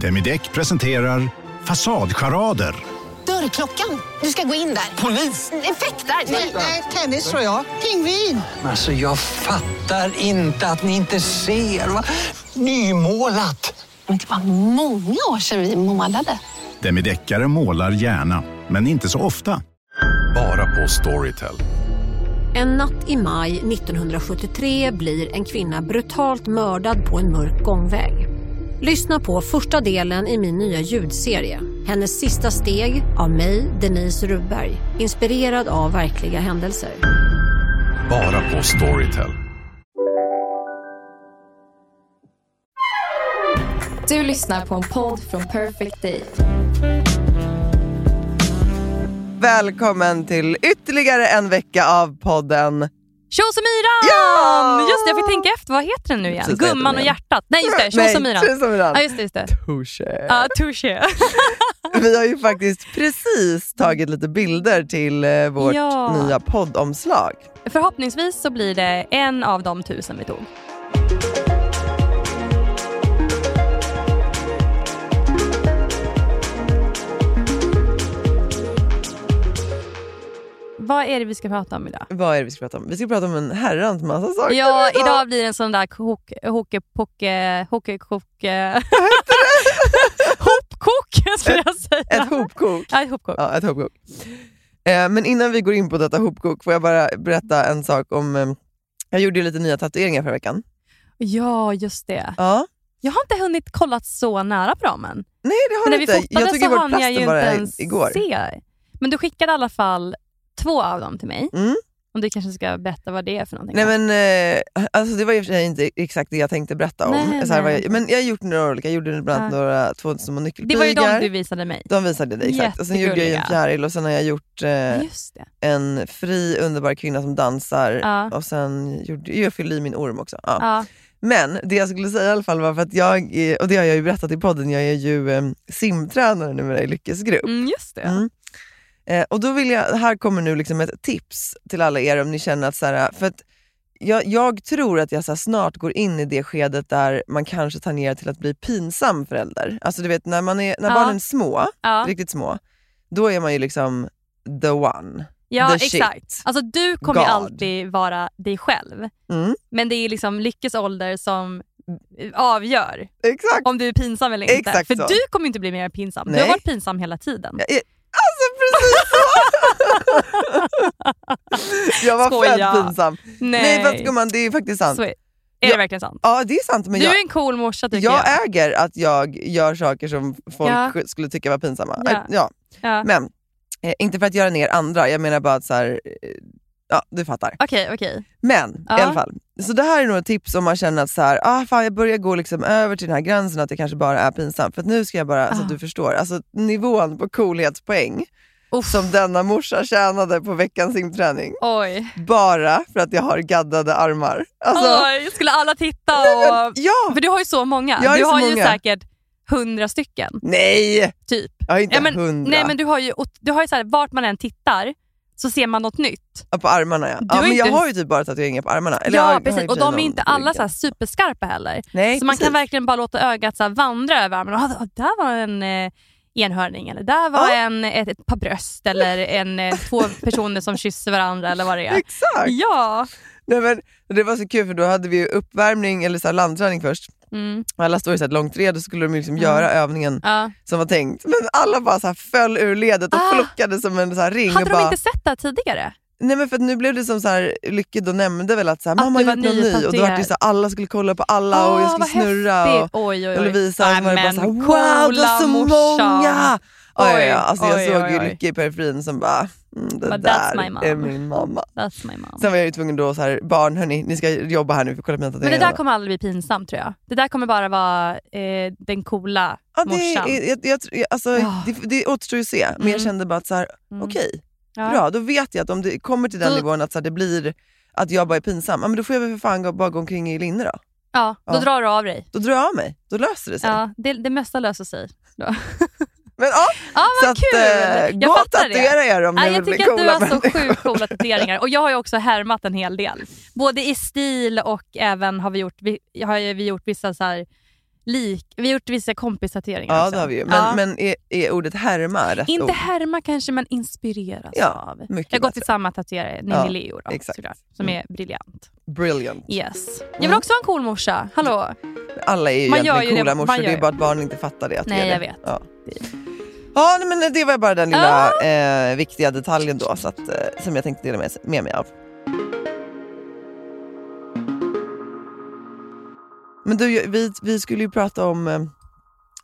Demideck presenterar Fasadcharader. Dörrklockan. Du ska gå in där. Polis? Effektar? Nej, Nej, tennis tror jag. Pingvin. Alltså jag fattar inte att ni inte ser. Va? Nymålat! Men det var många år sedan vi målade. Demideckare målar gärna, men inte så ofta. Bara på Storytel. En natt i maj 1973 blir en kvinna brutalt mördad på en mörk gångväg. Lyssna på första delen i min nya ljudserie. Hennes sista steg av mig, Denise Rubberg. Inspirerad av verkliga händelser. Bara på Storytel. Du lyssnar på en podd från Perfect Day. Välkommen till ytterligare en vecka av podden Tjosemiran! Ja! Just det, jag fick tänka efter. Vad heter den nu igen? Precis, Gumman och hjärtat. Nej just det. Tjosemiran. Ja just det. Just det. Touché. Ja, touché. Vi har ju faktiskt precis tagit lite bilder till eh, vårt Ja. nya poddomslag. Förhoppningsvis så blir det en av de tusen vi tog. Vad är det vi ska prata om idag? Vad är det vi ska prata om? Vi ska prata om en herrans massa saker Ja, idag blir det en sån där hok- hockeypocke... Hockeykoke... Hopkok skulle jag säga. Ett hopkok. Ja, ett hopkok. Ja, ett hopkok. Eh, men innan vi går in på detta hopkok får jag bara berätta en sak om... Eh, jag gjorde ju lite nya tatueringar förra veckan. Ja, just det. Ja. Jag har inte hunnit kolla så nära på dem än. Nej, det har Men när vi inte. fotade Jag så hann jag ju inte ens igår. se. Men du skickade i alla fall två av dem till mig. Mm. Om du kanske ska berätta vad det är för någonting. Nej men eh, alltså det var i och för sig inte exakt det jag tänkte berätta om. Nej, så här, jag, men jag har gjort några olika, jag gjorde bland annat Ja. några två små det nyckelpigar. var ju de du visade mig. De visade det exakt. Och sen gjorde jag en fjäril och sen har jag gjort eh, det. en fri underbar kvinna som dansar Ja. och sen gjorde, jag fyllde i min orm också. Ja. Ja. Men det jag skulle säga i alla fall var för att jag, är- och det har jag ju berättat i podden, jag är ju eh, simtränare numera i Lyckesgrupp. Mm, just det. Mm. Eh, och då vill jag, här kommer nu liksom ett tips till alla er om ni känner att, så här, för att jag, jag tror att jag så snart går in i det skedet där man kanske tangerar till att bli pinsam förälder. Alltså du vet när, man är, när Ja. barnen är små, Ja, riktigt små, då är man ju liksom the one. ja the exakt. shit. Alltså, du kommer God. alltid vara dig själv. Mm, Men det är liksom Lyckes ålder som avgör exakt. om du är pinsam eller inte. Exakt För så. du kommer inte bli mer pinsam. Du Nej. har varit pinsam hela tiden. Jag precis så! jag var Skoja. fett pinsam. Nej, Nej fast gumman, det är faktiskt sant. Så är, det verkligen sant? Ja det är sant men du jag, är en cool morsa tycker jag jag. äger att jag gör saker som folk Ja. skulle tycka var pinsamma. Ja. Ja. Ja. Men, eh, inte för att göra ner andra, jag menar bara att så här, eh, ja du fattar. Okej, okej. Men Ja. i alla fall, så det här är ett tips om man känner att så här, ah, fan, jag börjar gå liksom över till den här gränsen att det kanske bara är pinsamt. För att nu ska jag bara, så Ah. att du förstår, alltså nivån på coolhetspoäng Uff. som denna morsa tjänade på veckans simträning. Oj. Bara för att jag har gaddade armar. Alltså, Oj, skulle alla titta nej, och... men, ja! För du har ju så många. Jag du ju så har ju många. säkert hundra stycken. Nej! Typ. Jag har inte Ja, hundra. Nej men du har ju, du har ju så här, vart man än tittar så ser man något nytt. Ja, på armarna ja. Ja men inte- jag har ju typ bara tatueringar på armarna. Eller ja jag precis, och de är inte alla så superskarpa heller. Nej, så man kan verkligen bara låta ögat så vandra över armen. Och, ah, där var en eh, enhörning, eller där var Ja. en, ett, ett par bröst, eller en, eh, två personer som kysser varandra eller vad det är. Exakt! Ja. Nej, men, det var så kul för då hade vi uppvärmning, eller så här landträning först. Mm. Och Alla står i så ett långt red och skulle de liksom göra övningen ja. som var tänkt. Men alla bara så här föll ur ledet och Ah. flockade som en så ring. Hade de bara, inte sett det här tidigare? Nej men för nu blev det som så här, Lycke då nämnde väl att så här, Att mamma gjort någon ny och då var det så här, alla skulle kolla på alla och jag skulle snurra. häftigt. Och, Oj, oj, oj. och Lovisa så var det bara så här, wow det var så morsan. många! Oj, ja. Alltså, jag oj, såg oj, ju oj. Lycke i periferin som bara, mm, det But där är min mamma. That's my mom. Sen var jag ju tvungen då så här, barn hörni, ni ska jobba här nu för att kolla mina Men det tatueringar. där kommer aldrig bli pinsamt tror jag. Det där kommer bara vara eh, den coola ja, det, morsan. är, jag, jag, jag, alltså, Ja. det, det återstår ju att se, men jag Mm. kände bara att så här, Mm. okej, Ja. bra då vet jag att om det kommer till den Då- nivån att så här, det blir att jag bara är pinsam, ja, men då får jag väl för fan gå, bara gå omkring i linne då. Ja, då Ja. drar du av dig. Då drar jag av mig, då löser det sig. Ja, det, det mesta löser sig. Men ja, Ja, så vad att, kul! jag gå och det. tatuera er om ni jag vill bli tycker att du coola har så sjukt coola tatueringar. Och jag har ju också härmat en hel del. Både i stil och även har vi gjort, vi, har vi gjort vissa så här lik, vi har gjort vissa kompistatueringar Ja, också. det har vi ju. Men, Ja. men är, är ordet härma rätt Inte ord? härma kanske, men inspireras Ja, av. mycket Jag har gått bättre. till samma tatuerare, Ninni Ja, Leo, då, exakt. såklart, som Mm. är briljant. Brilliant. Yes. Jag Mm. vill också ha en cool morsa. Hallå? Alla är ju Man egentligen ju coola det- morsor, det är bara att barnen inte fattar det. Att Nej, det jag vet. Ja. Ja, nej, men det var bara den lilla eh, viktiga detaljen då, så att, eh, som jag tänkte dela med, med mig av. Men du, vi, vi skulle ju prata om eh,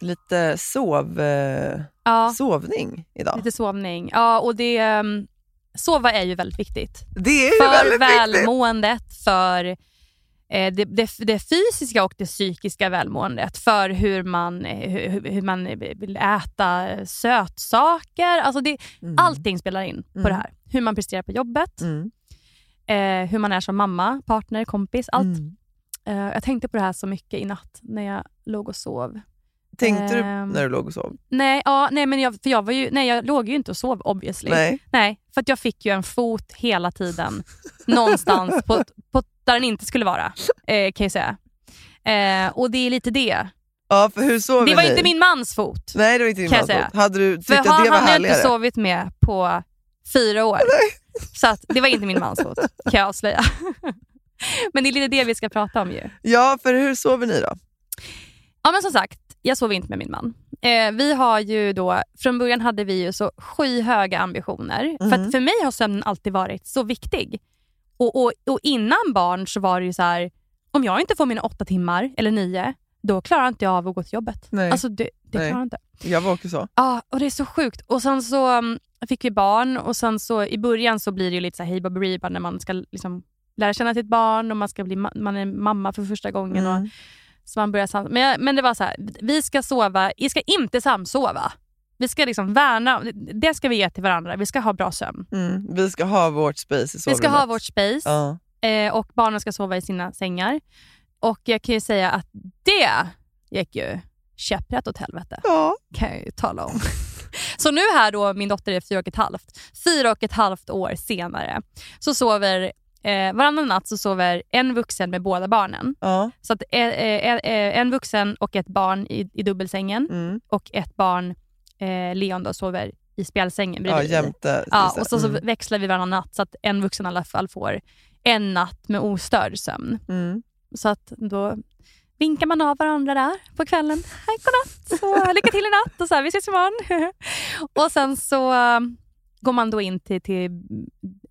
lite sov, eh, Ja, sovning idag. lite sovning. Ja, och det... Um, sova är ju väldigt viktigt. Det är ju För väldigt viktigt. välmåendet, för det, det, det fysiska och det psykiska välmåendet. För hur man, eh, hur, hur man vill äta sötsaker. Alltså det, Mm. Allting spelar in på Mm. det här. Hur man presterar på jobbet, Mm. eh, hur man är som mamma, partner, kompis. Allt. Mm. Eh, jag tänkte på det här så mycket i natt när jag låg och sov. Tänkte du Ehm, när du låg och sov? Nej, ja, nej men jag, för jag, var ju, nej, jag låg ju inte och sov obviously. Nej. Nej, för att jag fick ju en fot hela tiden någonstans på, på där den inte skulle vara, eh, kan jag säga. Eh, och det är lite det. Ja, för hur sov Det var ni? inte min mans fot. Nej, det var inte din mans fot. Hade du För tyckt att han det var han har jag inte härligare? sovit med på fyra år. Så att det var inte min mans fot, kan jag avslöja. Men det är lite det vi ska prata om ju. Ja, för hur sover ni då? Ja men som sagt, jag sover inte med min man. Eh, vi har ju då, från början hade vi ju så skyhöga ambitioner. För, Mhm. att för mig har sömnen alltid varit så viktig. Och, och, och innan barn så var det ju så här, om jag inte får mina åtta timmar eller nio, då klarar inte jag av att gå till jobbet. Nej. Alltså det, det Nej. klarar jag inte. Jag var också så. Ja, och det är så sjukt. Och sen så um, fick vi barn och sen så i början så blir det ju lite så här hej baberiba när man ska liksom lära känna sitt barn och man ska bli ma- man är mamma för första gången. Och, Mm. Så man börjar sam- men, jag- men det var så här, vi ska sova, vi ska inte samsova. Vi ska liksom värna, det ska vi ge till varandra. Vi ska ha bra sömn. Mm. Vi ska ha vårt space i Vi sovrummet. ska ha vårt space Ja. eh, och barnen ska sova i sina sängar. Och jag kan ju säga att det gick ju käpprätt åt helvete. ja. kan jag ju tala om. Så nu här då, min dotter är fyra och ett halvt. Fyra och ett halvt år senare så sover eh, varannan natt så sover en vuxen med båda barnen. ja. Så att eh, eh, eh, en vuxen och ett barn i, i dubbelsängen Mm. och ett barn, eh, Leon, då, sover i spjälsängen ja bredvid. jämte. Ja, just det. och så, så Mm. växlar vi varannan natt så att en vuxen i alla fall får en natt med ostörd sömn. Mm. Så att då vinkar man av varandra där på kvällen. Hej, godnatt! Så, lycka till i natt och så här, vi ses imorgon. och sen så går man då in till, till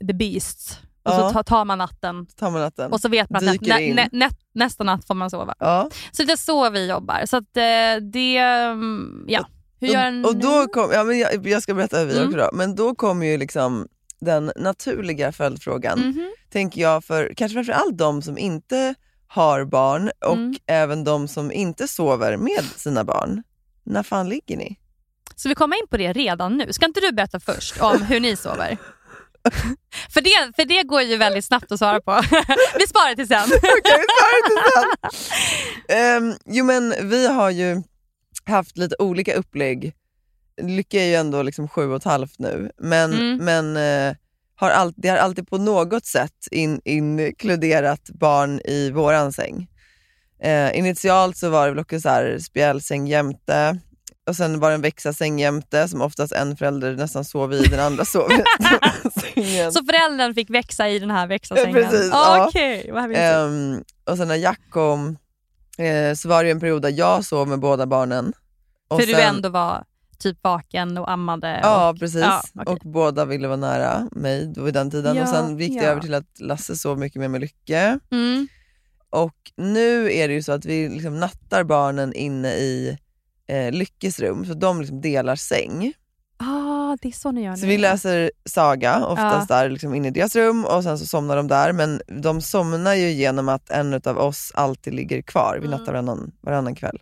the beasts och Ja. så tar, man natten Tar man natten. och så vet man att nä, nä, nä, nä, nästa natt får man sova. Ja. Så det är så vi jobbar. Så att eh, det, um, ja. Hur gör en... och, och då kom, ja, men jag, jag ska berätta hur vi Mm. också då. Men då kommer ju liksom den naturliga följdfrågan, Mhm. tänker jag, för kanske framför allt de som inte har barn och Mm. även de som inte sover med sina barn. När fan ligger ni? Så vi kommer in på det redan nu. Ska inte du berätta först om hur ni sover? för, det, för det går ju väldigt snabbt att svara på. vi sparar till sen. Okej, det till sen. Ehm, jo men vi har ju haft lite olika upplägg. Lycka är ju ändå liksom sju och ett halvt nu, men, Mm. men eh, har all, det har alltid på något sätt in, inkluderat barn i våran säng. Eh, initialt så var det väl också så här spjälsäng jämte, och sen var det en växarsäng jämte som oftast en förälder nästan sov i, den andra sov i sängen. Så föräldern fick växa i den här växelsängen? Ja, precis, Ah, ja. Okej, vad mysigt. Ehm, och sen när Jack kom eh, så var det en period där jag sov med båda barnen. Och För du sen- ändå var typ vaken och ammade? Ja och, precis, ja, okej. och båda ville vara nära mig då vid den tiden. Ja, och Sen gick det ja. över till att Lasse sov mycket mer med Lycke. Mm. Och nu är det ju så att vi liksom nattar barnen inne i eh, Lyckes rum, så de liksom delar säng. Ah, det är så ni gör Så nu. vi läser saga oftast Ja. där liksom inne i deras rum och sen så somnar de där. Men de somnar ju genom att en av oss alltid ligger kvar. Vi Mm. nattar varannan, varannan kväll.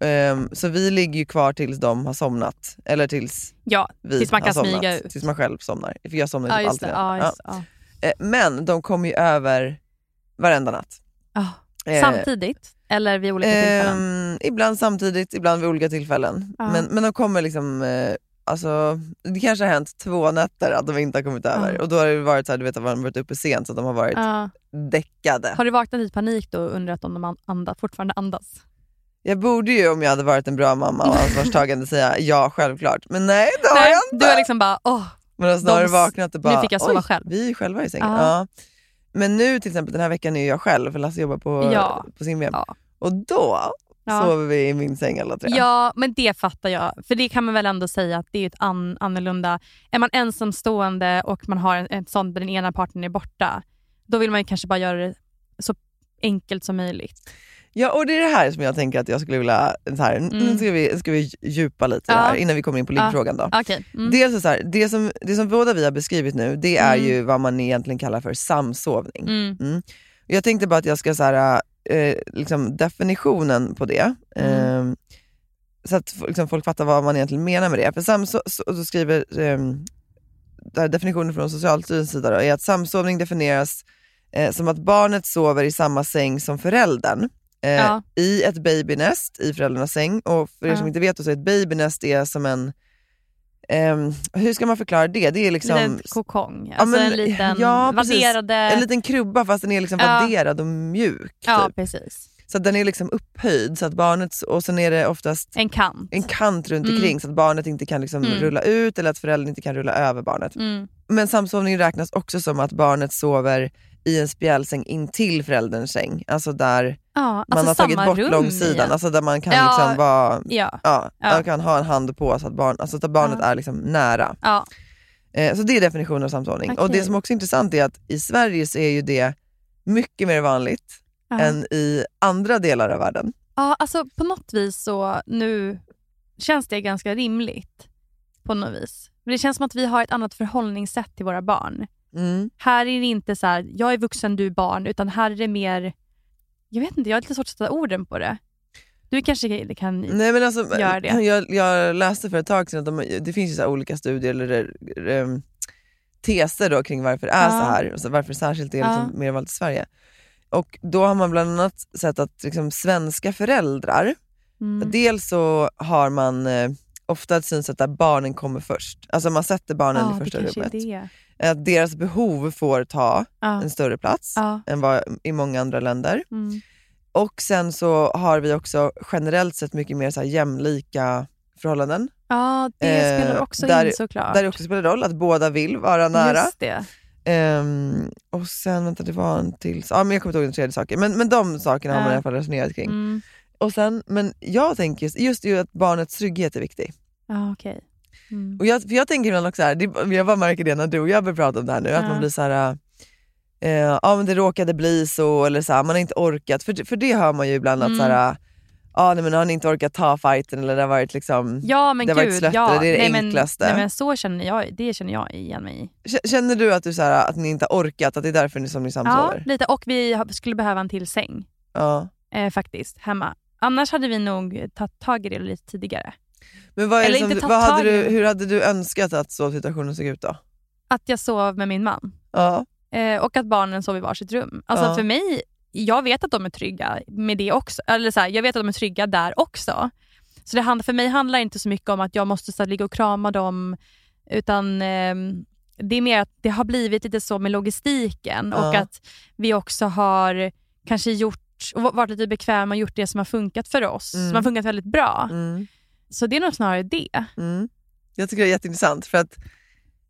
Ehm, så vi ligger ju kvar tills de har somnat. Eller tills Ja, vi tills man har kan somnat. smyga ut. Tills man själv somnar. För jag somnar Ja, typ alltid när- Ja. Eh, Men de kommer ju över varenda natt. Ah. Eh, Samtidigt? Eller vid olika tillfällen? ehm, ibland samtidigt, ibland vid olika tillfällen. Ja. Men, men de kommer liksom, eh, alltså, det kanske har hänt två nätter att de inte har kommit över. Ja. Och då har det varit så här, du vet att de har varit uppe sent så de har varit Ja. däckade. Har du vaknat i panik då och undrat om de an- andas, fortfarande andas? Jag borde ju om jag hade varit en bra mamma och ansvarstagande säga ja självklart. Men nej det har Nej, jag inte. du har liksom bara, åh, Man har snarare De- vaknat och nu bara, fick jag sova själv." vi är själva i sängen. Ja. Men nu till exempel den här veckan är jag själv för Lasse jobbar på, Ja. på sin VM. Ja. Och då Ja. sover vi i min säng alla tre. Ja, men det fattar jag. För det kan man väl ändå säga att det är ett an annorlunda... Är man ensamstående och man har en, ett sånt där den ena parten är borta, då vill man ju kanske bara göra det så enkelt som möjligt. Ja och det är det här som jag tänker att jag skulle vilja, så här, nu Mm. ska vi, ska vi djupa lite Ja. här innan vi kommer in på Ja. liggfrågan då. Okej. Mm. Dels så här, det, som, det som båda vi har beskrivit nu, det är Mm. ju vad man egentligen kallar för samsovning. Mm. Mm. Jag tänkte bara att jag ska så här, eh, liksom definitionen på det. Eh, så att liksom, folk fattar vad man egentligen menar med det. För samso- så, skriver eh, definitionen från Socialstyrelsens sida då, är att samsovning definieras eh, som att barnet sover i samma säng som föräldern. Eh, Ja. I ett babynest i föräldrarnas säng. Och för er som Ja. inte vet så är ett babynest är som en ehm, hur ska man förklara det? Det är liksom liten kokong. Ja, Alltså men- en liten ja, vadderade... en liten krubba fast den är liksom Ja. vadderad och mjuk. Ja, Typ. precis. Så den är liksom upphöjd så att barnet, och sen är det oftast En kant. en kant runt Mm. omkring så att barnet inte kan liksom Mm. rulla ut eller att föräldern inte kan rulla över barnet. Mm. Men samsovning räknas också som att barnet sover i en spjälsäng intill förälderns säng. Alltså där Ja, man alltså har tagit bort rum långsidan. igen. Alltså där man kan Ja. liksom vara, Ja. ja, Ja. man kan ha en hand på så att, barn, alltså att barnet Ja. är liksom nära. Ja. Eh, så det är definitionen av samsovning. Och Okej. det som också är intressant är att i Sverige så är ju det mycket mer vanligt Ja. än i andra delar av världen. Ja, alltså på något vis så nu känns det ganska rimligt. På något vis. Det känns som att vi har ett annat förhållningssätt till våra barn. Mm. Här är det inte så här, jag är vuxen, du är barn, utan här är det mer, jag vet inte, jag har lite svårt att sätta orden på det. Du kanske kan... Nej, men alltså, Gör det. Jag, jag läste för ett tag sedan att de, det finns ju olika studier eller um, teser då kring varför det är Ja. så här, alltså varför särskilt det är liksom Ja. mer vanligt i Sverige. Och då har man bland annat sett att liksom, svenska föräldrar, Mm. dels så har man eh, ofta ett synsätt där barnen kommer först. Alltså man sätter barnen Ja, i första rummet. Det. Att deras behov får ta Ja. en större plats Ja. än vad i många andra länder. Mm. Och sen så har vi också generellt sett mycket mer så här jämlika förhållanden. ja, det Eh, spelar också där- in såklart. Där det också spelar roll att båda vill vara nära. Just det. Ehm, och sen, vänta det var en till, ja, men jag kommer inte ihåg den tredje saken. Men, men de sakerna har man Ja. i alla fall resonerat kring. Mm. Och sen, men jag tänker just, just ju att barnets trygghet är viktig. Ja, okej. Mm. Och jag, för jag tänker ibland också här, det, jag bara märker det när du och jag börjar prata om det här nu, att Ja. man blir så här. eh, ja men det råkade bli så, eller så här, man har inte orkat. För, för det hör man ju ibland att Mm. så här, ja nej, men har ni inte orkat ta fighten eller det har varit liksom Ja men Det har varit gud, slöttare, ja. det är det nej, men, enklaste. Nej, men så känner jag, det känner jag igen mig i. Känner du att, du så här, att ni inte har orkat, att det är därför ni som ni Ja, samsover? lite. Och vi skulle behöva en till säng Ja. eh, faktiskt, hemma. Annars hade vi nog tagit tag i det lite tidigare. Men vad Eller som, inte vad hade du, hur hade du önskat att sovsituationen såg ut då? Att jag sov med min man. Ja. Eh, och att barnen sov i varsitt rum. Alltså Ja. för mig, jag vet att de är trygga med det också. Eller så här, jag vet att de är trygga där också. Så det hand, för mig handlar det inte så mycket om att jag måste så här, ligga och krama dem. Utan ehm, det är mer att det har blivit lite så med logistiken och Ja. att vi också har kanske gjort och varit lite bekväma och gjort det som har funkat för oss. Mm. Som har funkat väldigt bra. Mm. Så det är nog snarare det. Mm. Jag tycker det är jätteintressant för att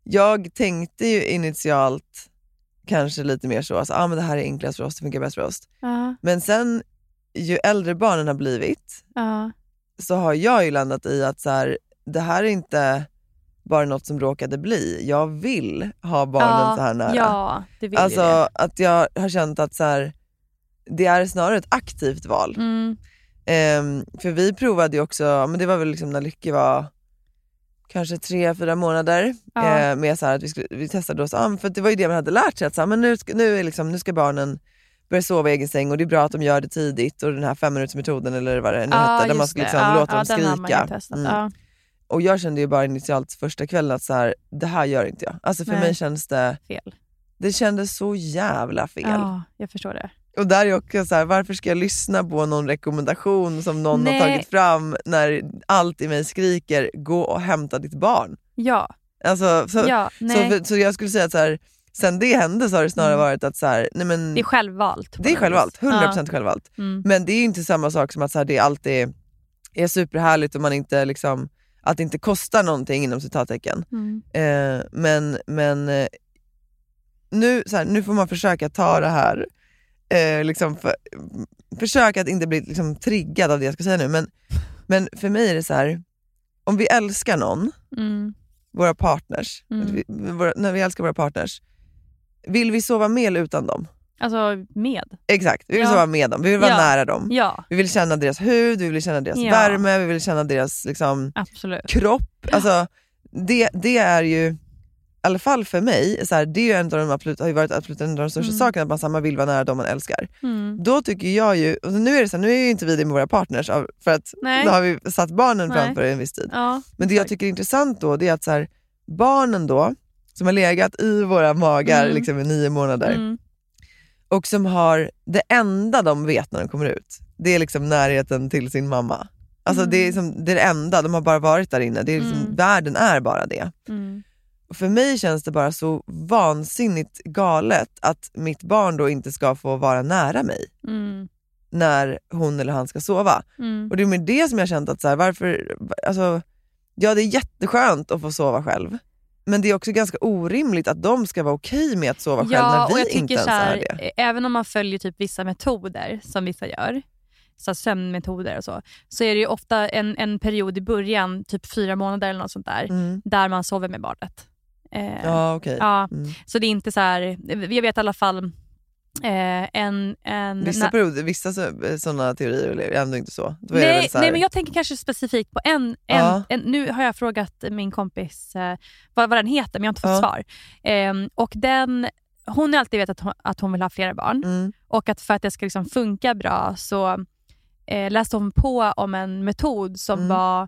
jag tänkte ju initialt kanske lite mer så, alltså, ah, men det här är enklast för oss, det funkar bäst för oss. Ja, Men sen ju äldre barnen har blivit ja, så har jag ju landat i att så här, det här är inte bara något som råkade bli. Jag vill ha barnen ja, så här nära. Ja, det vill alltså det. att jag har känt att så här, det är snarare ett aktivt val. Mm. Ehm, för vi provade ju också, men det var väl liksom när Lycke var kanske tre, fyra månader. Ja. Eh, med så att vi, skulle, vi testade oss, ah, för det var ju det man hade lärt sig, att så här, men nu, ska, nu, är liksom, nu ska barnen börja sova i egen säng och det är bra att de gör det tidigt och den här femminutersmetoden eller vad det nu hette, där man det. liksom Ja, låta ja, dem skrika. Mm. Och jag kände ju bara initialt första kvällen att så här, det här gör inte jag. Alltså för Nej. mig känns det, Fel. det kändes så jävla fel. Ja, jag förstår det. Och där är också så här, varför ska jag lyssna på någon rekommendation som någon Nej. har tagit fram när allt i mig skriker gå och hämta ditt barn. Ja, Alltså, så, ja, så, så jag skulle säga att så här, sen det hände så har det snarare Mm. varit att så här, nej men, Det är självvalt. det är självvalt, vis. 100% självvalt. Ja. Mm. Men det är ju inte samma sak som att så här, det alltid är superhärligt och man inte liksom, att det inte kostar någonting inom citattecken. Mm. Eh, men men eh, nu, så här, nu får man försöka ta det här, eh, liksom för, försöka att inte bli liksom, triggad av det jag ska säga nu. Men, men för mig är det så här, om vi älskar någon, Mm. våra partners, Mm. vi, våra, när vi älskar våra partners, vill vi sova med eller utan dem? Alltså med. Exakt, vi vill Ja. sova med dem, vi vill vara Ja. nära dem. Ja, Vi vill känna deras hud, vi vill känna deras värme, vi vill känna deras liksom, absolut. kropp. Alltså, det, det är ju, i alla fall för mig, så här, det är ju en av de absolut, har ju varit absolut en av de största Mm. sakerna, att man samma vill vara nära dem man älskar. Mm. Då tycker jag ju, och nu är det så här, nu är ju inte vi det med våra partners, av- för att Nej. då har vi satt barnen Nej. framför en viss tid. Ja, Men det jag tycker är intressant då, det är att så här, barnen då, som har legat i våra magar Mm. liksom, i nio månader, Mm. och som har, det enda de vet när de kommer ut, det är liksom närheten till sin mamma. Alltså det, är som, det är det enda, de har bara varit där inne. Det är liksom, Mm. Världen är bara det. För mig känns det bara så vansinnigt galet att mitt barn då inte ska få vara nära mig Mm. när hon eller han ska sova. Mm. Och det är med det som jag känt att så här, varför, alltså, ja det är jätteskönt att få sova själv. Men det är också ganska orimligt att de ska vara okej med att sova själv Ja, när vi inte ens här, är det. eh, även om man följer typ vissa metoder som vissa gör, så sömnmetoder och så, så är det ju ofta en, en period i början, typ fyra månader eller något sånt där, Mm. där man sover med barnet. Eh, Ja, okej. ja, Mm. Så det är inte så här, jag vet i alla fall eh, en... en Vissa, perioder, vissa sådana teorier är ändå inte så. Då Nej, så här, nej men jag tänker kanske specifikt på en, en, Ja. en nu har jag frågat min kompis eh, vad, vad den heter men jag har inte fått Ja. svar. Ehm, och den, hon har alltid vetat att hon, att hon vill ha flera barn Mm. och att för att det ska liksom funka bra så eh, läste hon på om en metod som, Mm. var,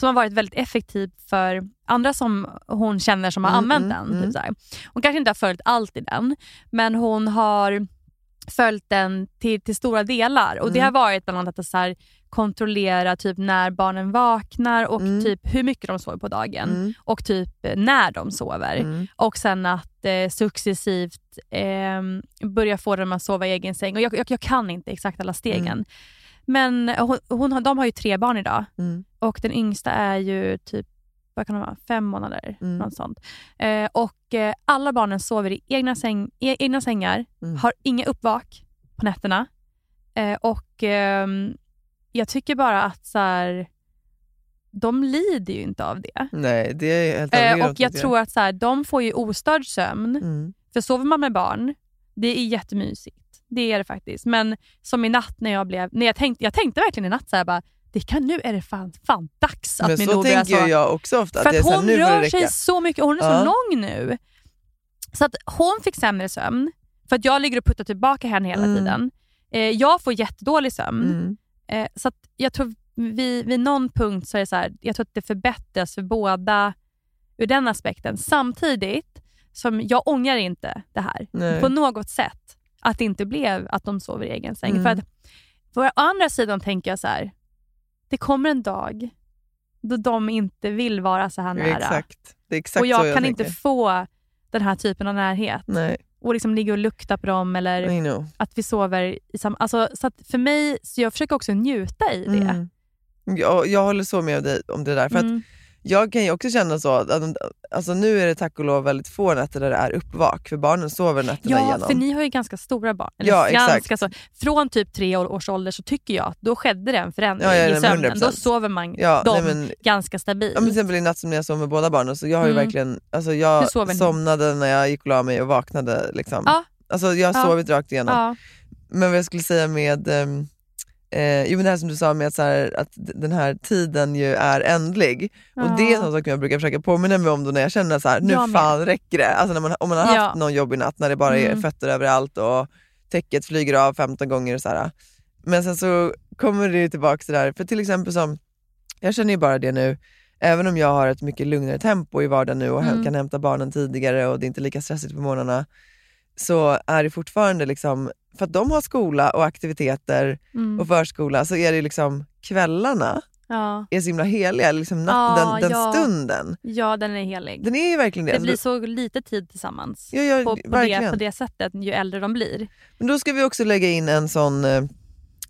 som har varit väldigt effektiv för andra som hon känner som har Mm, använt mm, den. mm. Typ så här. Hon kanske inte har följt allt i den, men hon har följt den till, till stora delar. Och Det Mm. har varit bland annat att så här, kontrollera typ när barnen vaknar och Mm. typ hur mycket de sover på dagen Mm. och typ eh, när de sover. Mm. Och sen att eh, successivt eh, börja få dem att sova i egen säng. Och jag, jag, jag kan inte exakt alla stegen. Men hon, hon, de har ju tre barn idag Mm. och den yngsta är ju typ vad kan det vara, fem månader. Mm. Något sånt. Eh, och eh, Alla barnen sover i egna, säng, e, egna sängar, Mm. har inga uppvak på nätterna. Eh, och ehm, Jag tycker bara att så här, de lider ju inte av det. Nej, det är helt Eh, och jag det tror att så här, de får ju ostörd sömn. Mm. För sover man med barn, det är jättemysigt. Det är det faktiskt. Men som i natt när jag blev... När jag, tänkte, jag tänkte verkligen i natt så här, bara, det kan, nu är det fan, fan dags att Men min så tänker sova. jag också ofta. För att att så här, hon det rör sig så mycket och hon är så Ja. lång nu. Så att hon fick sämre sömn, för att jag ligger och puttar tillbaka henne hela Mm. tiden. Eh, jag får jättedålig sömn. Mm. Eh, så att jag tror vid, vid någon punkt så är det så här, jag tror att det förbättras för båda ur den aspekten. Samtidigt som jag ångrar inte det här Nej. på något sätt. Att det inte blev att de sover i egen säng. Mm. För att på å andra sidan tänker jag så här, det kommer en dag då de inte vill vara så här nära. Exakt. Det är exakt och jag, så jag kan tänker. inte få den här typen av närhet. Nej, Och liksom ligga och lukta på dem eller att vi sover i samma... Alltså, så för mig, så jag försöker också njuta i det. Mm. Jag, jag håller så med dig om det där. För Mm. att jag kan ju också känna så, att, alltså nu är det tack och lov väldigt få nätter där det är uppvak, för barnen sover nätterna Ja, igenom. för ni har ju ganska stora barn. Eller Ja, ganska exakt. så. Från typ tre år- års ålder så tycker jag att då skedde det en förändring Ja, ja, i sömnen. Då 100%. sover man Ja, dem nej, men- ganska stabilt. Ja, men till exempel i natt som jag sov med båda barnen, så jag har ju Mm. verkligen, alltså jag somnade när jag gick och la mig och vaknade. Liksom. Ja. Alltså, jag har Ja. sovit rakt igenom. ja. Men vad jag skulle säga med, ehm, eh, jo, men det här som du sa med att, så här, att den här tiden ju är ändlig. Och Det är en sak jag brukar försöka påminna mig om då när jag känner så här, nu med. fan räcker det. Alltså när man, om man har Ja. haft någon jobbig natt när det bara är Mm. fötter överallt och täcket flyger av 15 gånger. Och så här. Men sen så kommer det ju tillbaka till det där, för till exempel som, jag känner ju bara det nu, även om jag har ett mycket lugnare tempo i vardagen nu och Mm. kan hämta barnen tidigare och det är inte lika stressigt på morgnarna, så är det fortfarande liksom, för att de har skola och aktiviteter Mm. och förskola så är det liksom kvällarna är så himla heliga, liksom natten, Ja, den, den ja. stunden. Ja, den är helig. Den är verkligen det. det Alltså, blir så lite tid tillsammans Ja, ja, på, på, det, på det sättet ju äldre de blir. Men då ska vi också lägga in en sån eh,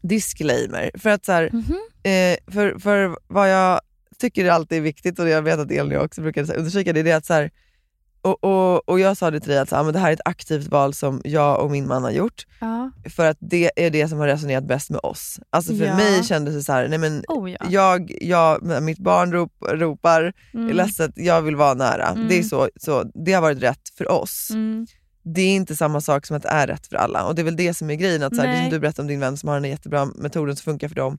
disclaimer. För att så här, Mhm. eh, för, för vad jag tycker alltid är viktigt och jag vet att Elin och jag också brukar undersöka det, det är att så här, och, och, och jag sa det till dig att så här, men det här är ett aktivt val som jag och min man har gjort Ja. för att det är det som har resonerat bäst med oss. Alltså för Ja. mig kändes det så här, nej men Oh, ja. jag, jag, mitt barn rop, ropar, Mm. ledset, jag vill vara nära. Mm. Det, är så, så, det har varit rätt för oss. Mm. Det är inte samma sak som att det är rätt för alla. Och det är väl det som är grejen, att så här, det som du berättade om din vän som har en jättebra metod som funkar för dem.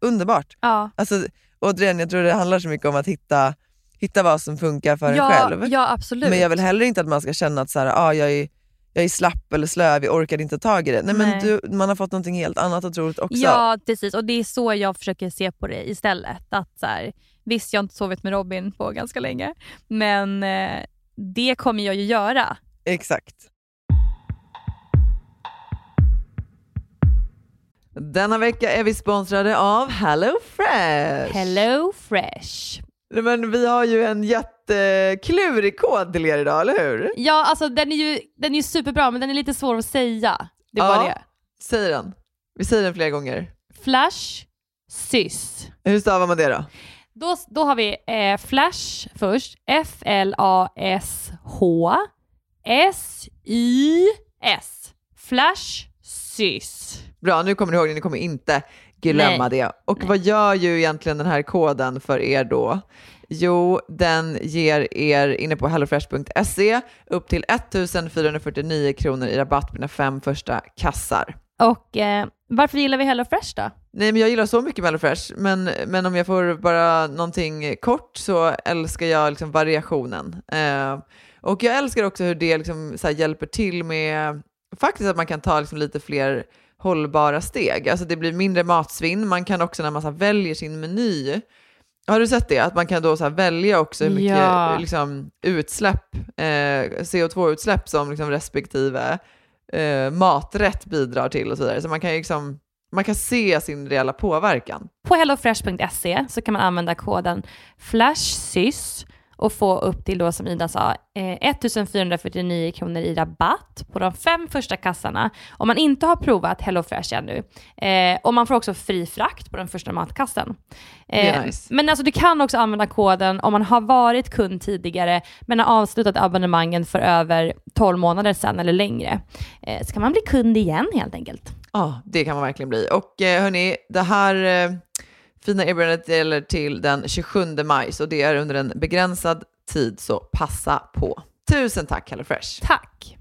Underbart! Ja. Alltså, återigen, jag tror det handlar så mycket om att hitta, hitta vad som funkar för en Ja, själv. ja, absolut. Men jag vill heller inte att man ska känna att så här, ah, jag, är, jag är slapp eller slöv, jag orkar inte ta tag i det. Nej, men Nej. du, man har fått någonting helt annat otroligt också. Ja, precis. Och det är så jag försöker se på det istället. Att så här, visst, jag har inte sovit med Robin på ganska länge, men eh, det kommer jag ju göra. Exakt. Denna vecka är vi sponsrade av Hello Fresh. Hello Fresh. Men vi har ju en jätteklurig kod till er idag, eller hur? Ja, alltså den är ju den är superbra, men den är lite svår att säga. Det är Ja. bara det. Säg den. Vi säger den flera gånger. Flash, sys. Hur stavar man det då? Då, då har vi eh, Flash först. F-L-A-S-H S-Y-S. Flash, sys. Bra, nu kommer ni ihåg det, ni kommer inte glömma Nej. det. Och vad gör ju egentligen den här koden för er då? Jo, den ger er inne på hellofresh.se upp till 1449 kronor i rabatt på dina fem första kassar. Och eh, varför gillar vi HelloFresh då? Nej, men jag gillar så mycket HelloFresh, men, men om jag får bara någonting kort så älskar jag liksom variationen. Eh, och jag älskar också hur det liksom hjälper till med faktiskt att man kan ta liksom lite fler hållbara steg. Alltså det blir mindre matsvinn, man kan också när man så väljer sin meny har du sett det? Att man kan då så välja också hur mycket Ja. liksom, utsläpp, eh, CO2-utsläpp som liksom respektive eh, maträtt bidrar till och så vidare. Så man kan liksom, man kan se sin reella påverkan. På hellofresh.se så kan man använda koden FLASHSYS och få upp till då som Ida sa eh, 1449 kronor i rabatt på de fem första kassarna om man inte har provat HelloFresh ännu. Eh, och man får också fri frakt på den första matkassen. Eh, nice. Men alltså du kan också använda koden om man har varit kund tidigare men har avslutat abonnemangen för över 12 månader sedan eller längre. Eh, så kan man bli kund igen helt enkelt. Ja, det kan man verkligen bli. Och eh, hörni, det här eh, fina erbjudandet gäller till den 27 maj, så det är under en begränsad tid, så passa på. Tusen tack HelloFresh! Tack!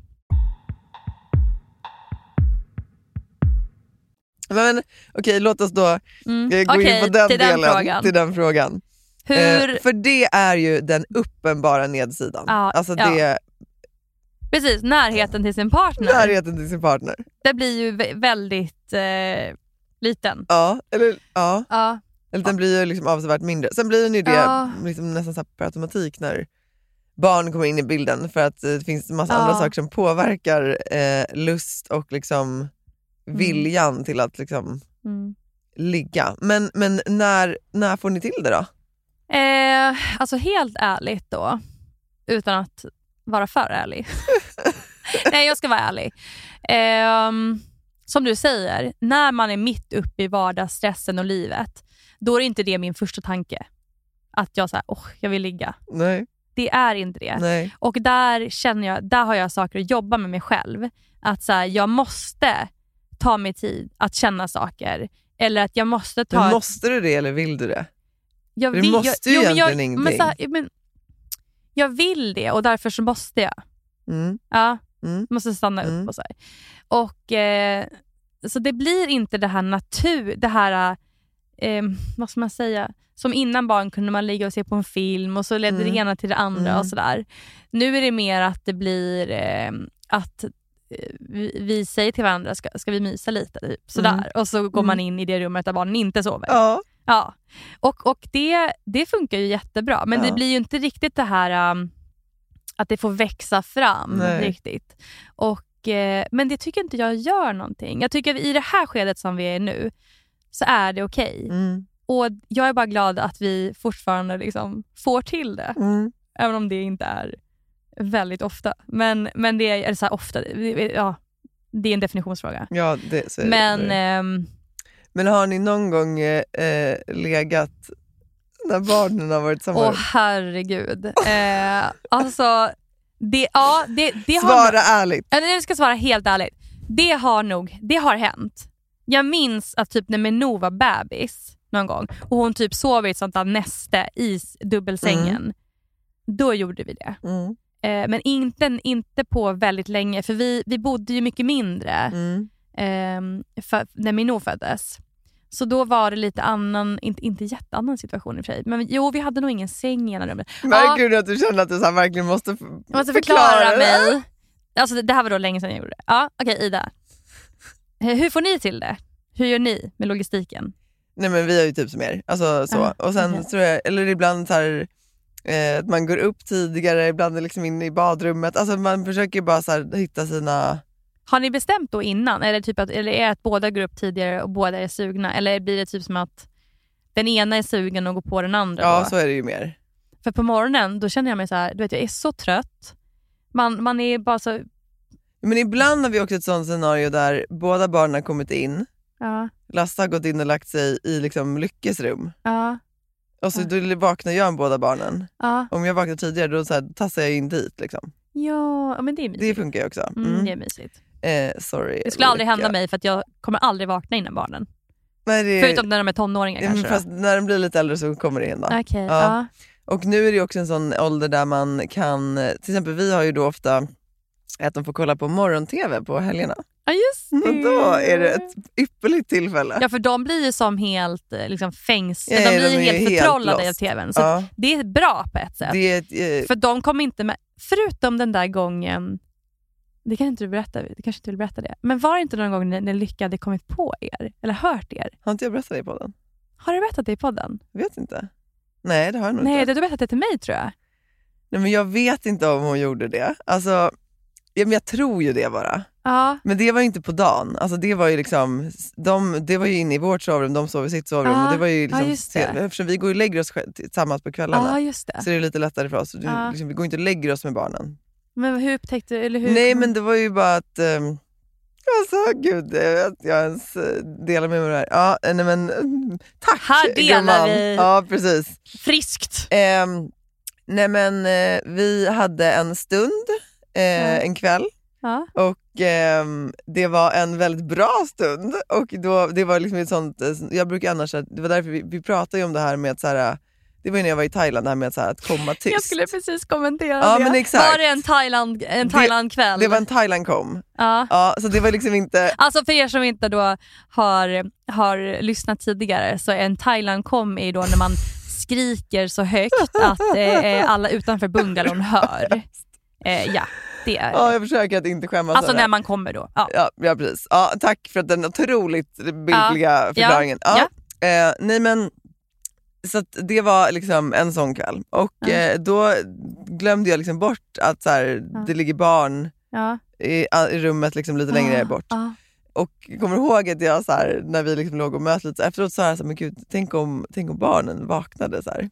Men okej, låt oss då Mm. eh, gå Okej, in på den till den delen, frågan. till den frågan. Hur... Eh, för det är ju den uppenbara nedsidan. Ja, alltså ja. det, Precis, närheten till sin partner. närheten till sin partner. Det blir ju vä- väldigt eh, liten. Ja, eller, ja. Ja. Eller den blir ju liksom avsevärt mindre. Sen blir den ju det Ja. liksom nästan så här per automatik när barn kommer in i bilden för att eh, det finns en massa Ja. andra saker som påverkar eh, lust och liksom viljan till att liksom Mm. ligga. Men, men när, när får ni till det då? Eh, alltså helt ärligt då, utan att vara för ärlig. Nej, jag ska vara ärlig. Ehm, som du säger, när man är mitt uppe i vardagsstressen och livet, då är inte det min första tanke. Att jag säger, åh, jag vill ligga. Nej, Det är inte det. nej. Och där känner jag, där har jag saker att jobba med mig själv. Att så här, jag måste ta mig tid att känna saker. Eller att jag måste ta... Men måste du det eller vill du det? jag vill- måste ju men jag, egentligen men ingenting. så här, men, Jag vill det och därför så måste jag. Mm. Ja, Mm. måste stanna Mm. upp och så här. Och, eh, så det blir inte det här natur, det här, eh, vad ska man säga, som innan barn kunde man ligga och se på en film och så ledde Mm. det ena till det andra Mm. och sådär. Nu är det mer att det blir eh, att vi, vi säger till varandra, ska, ska vi mysa lite? Typ, sådär. Mm. Och så går Mm. man in i det rummet där barnen inte sover. Ja. Ja. Och, och det, det funkar ju jättebra, men Ja. det blir ju inte riktigt det här um, att det får växa fram Nej. riktigt. Och, eh, men det tycker inte jag gör någonting. Jag tycker i det här skedet som vi är nu så är det okej. Mm. och jag är bara glad att vi fortfarande liksom får till det. Mm. Även om det inte är väldigt ofta. Men, men det är eller så ofta, ja, det är en definitionsfråga. Ja, det, så är det. Men ehm, Men har ni någon gång eh, legat när barnen har varit samma åh herregud. Eh, alltså, det, ja, det, det har Svara nog, ärligt. Ja, Jag ska svara helt ärligt. Det har nog det har hänt. Jag minns att typ när Menou var bebis någon gång och hon typ sov i ett sånt där näste i dubbelsängen. Då gjorde vi det. Mm. Eh, men inte, inte på väldigt länge för vi, vi bodde ju mycket mindre Mm. ehm, för, när Minou föddes. Så då var det lite annan, inte, inte jätteannan situation i och för sig. Men jo, vi hade nog ingen säng i ena rummet. Märker du att du känner att du så verkligen måste, Jag måste förklara, det? mig. Alltså, det, här var då länge sedan jag gjorde det. Ja, Okej, Ida. Eh, Hur får ni till det? Hur gör ni med logistiken? Nej men vi har ju typ som er. Alltså, så. Ah, och sen okej. tror jag, eller ibland så här, eh, att man går upp tidigare, ibland är liksom inne i badrummet. Alltså man försöker bara så här, hitta sina... Har ni bestämt då innan? Eller, typ att, eller är det att båda går upp tidigare och båda är sugna? Eller blir det typ som att den ena är sugen och går på den andra? Ja då? så är det ju mer. För på morgonen då känner jag mig så här, du vet jag är så trött. Man, man är bara så... Men ibland har vi också ett sånt scenario där båda barnen har kommit in, Ja, Lasse har gått in och lagt sig i liksom Lyckes rum. ja, Och så Ja. då vaknar jag med båda barnen. ja. Om jag vaknar tidigare då så här, tassar jag in dit. Liksom. Ja, men det är mysigt. Det funkar ju också. Mm, Mm. det är mysigt. Eh, sorry. Det skulle aldrig hända mig för att jag kommer aldrig vakna innan barnen. Nej, det, Förutom när de är tonåringar ja, kanske. fast när de blir lite äldre så kommer det hända. Ja. ja. Och nu är det också en sån ålder där man kan, till exempel vi har ju då ofta att de får kolla på morgon-tv på helgerna. ja, just det. Och då är det ett ypperligt tillfälle. Ja, för de blir ju som helt eh, liksom, fängs... Ja, de blir de helt förtrollade av tvn. Så Ja, det är bra på ett sätt. det eh, För de kommer inte med... Förutom den där gången... Det kan inte du berätta, det kanske inte vill berätta det. Men var det inte någon gång när, när Lycka hade kommit på er? Eller hört er? har inte jag berättat det på den? Har du berättat det i podden? Jag vet inte. Nej det har jag nog Nej, inte. det, du har berättat det till mig tror jag. Nej, men jag vet inte om hon gjorde det. Alltså, ja, men jag tror ju det bara. Ja, Men det var ju inte på dagen. Alltså, det, var ju liksom, de, det var ju inne i vårt sovrum, de sov i sitt sovrum. Ja, och det var ju ja, liksom, just det. Eftersom vi går och lägger oss tillsammans på kvällarna ja det. så är det lite lättare för oss. Ja. Liksom, vi går inte och lägger oss med barnen. Men hur upptäckte du? Eller hur Nej men det var ju bara att, um, alltså gud eh, att jag ens eh, delar med mig av det här. Ja, eh, nej, men, tack Här delar gumman. vi. Ja precis. Friskt. Ehm, nej men eh, vi hade en stund, eh, en kväll Ja. och ehm, det var en väldigt bra stund. Och då, det var liksom ett sånt, eh, jag brukar annars, det var därför vi, vi pratade om det här med att så här, det var ju när jag var i Thailand, det här med att, så här, att komma tyst. Jag skulle precis kommentera Ja, det. men exakt. Var det en Thailand, en Det- Thailand-kväll? Det var en Thailand-kom. ja. Ja, så det var liksom inte... Alltså för er som inte då har, har lyssnat tidigare så en Thailand-kom är ju då när man skriker så högt att eh, alla utanför bungalon hör. Eh, ja, det är Ja, jag försöker att inte skämmas Alltså när man kommer då. Ja. Ja, ja, precis. Ja, tack för den otroligt bildliga förklaringen. Ja. Eh, nej men, så att det var liksom en sån kväll. Och Ja. eh, då glömde jag liksom bort att så här, Ja. det ligger barn Ja. i, i rummet liksom lite längre Ah, bort. Ja. Och jag kommer ihåg att jag så här, när vi liksom låg och möt lite, så efteråt sa jag så här, men gud, tänk om, tänk om barnen vaknade. Så här.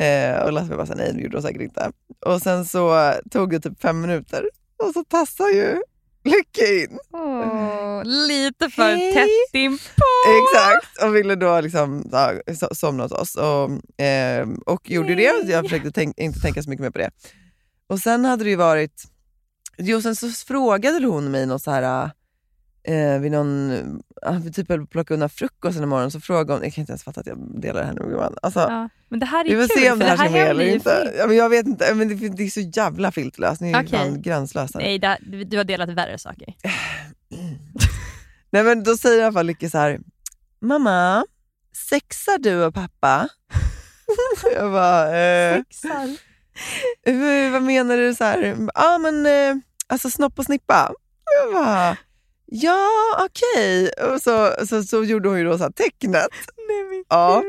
Eh, och Lasse var bara så nej det gjorde de säkert inte. Och sen så tog det typ fem minuter och så tassade ju Lycke in. Åh, lite för Hej. tätt inpå. Exakt, och ville då liksom ja, so- somna hos oss. Och, eh, och gjorde det, Nej. jag försökte tänk, inte tänka så mycket mer på det. Och sen hade det ju varit, jo sen så frågade hon mig något så här, eh, vid någon, vi typ höll på att plocka undan frukosten imorgon, så frågade hon, jag kan inte ens fatta att jag delar det här nu med gumman. Alltså, Ja. Men det här är vi får kul se om för det här ska med eller inte. Ja, men jag vet inte, men det, det är så jävla filtlöst, ni är fan gränslösa. Nej, det, du har delat värre saker. Nej men då säger i alla fall Lycke så här, mamma, sexar du och pappa? jag bara, eh, Sexar. "Eh, vad menar du? så här? Ja ah, men eh, alltså snopp och snippa. Jag bara, ja okej. Och så, så, så gjorde hon ju då så här tecknet. Nej, Ja.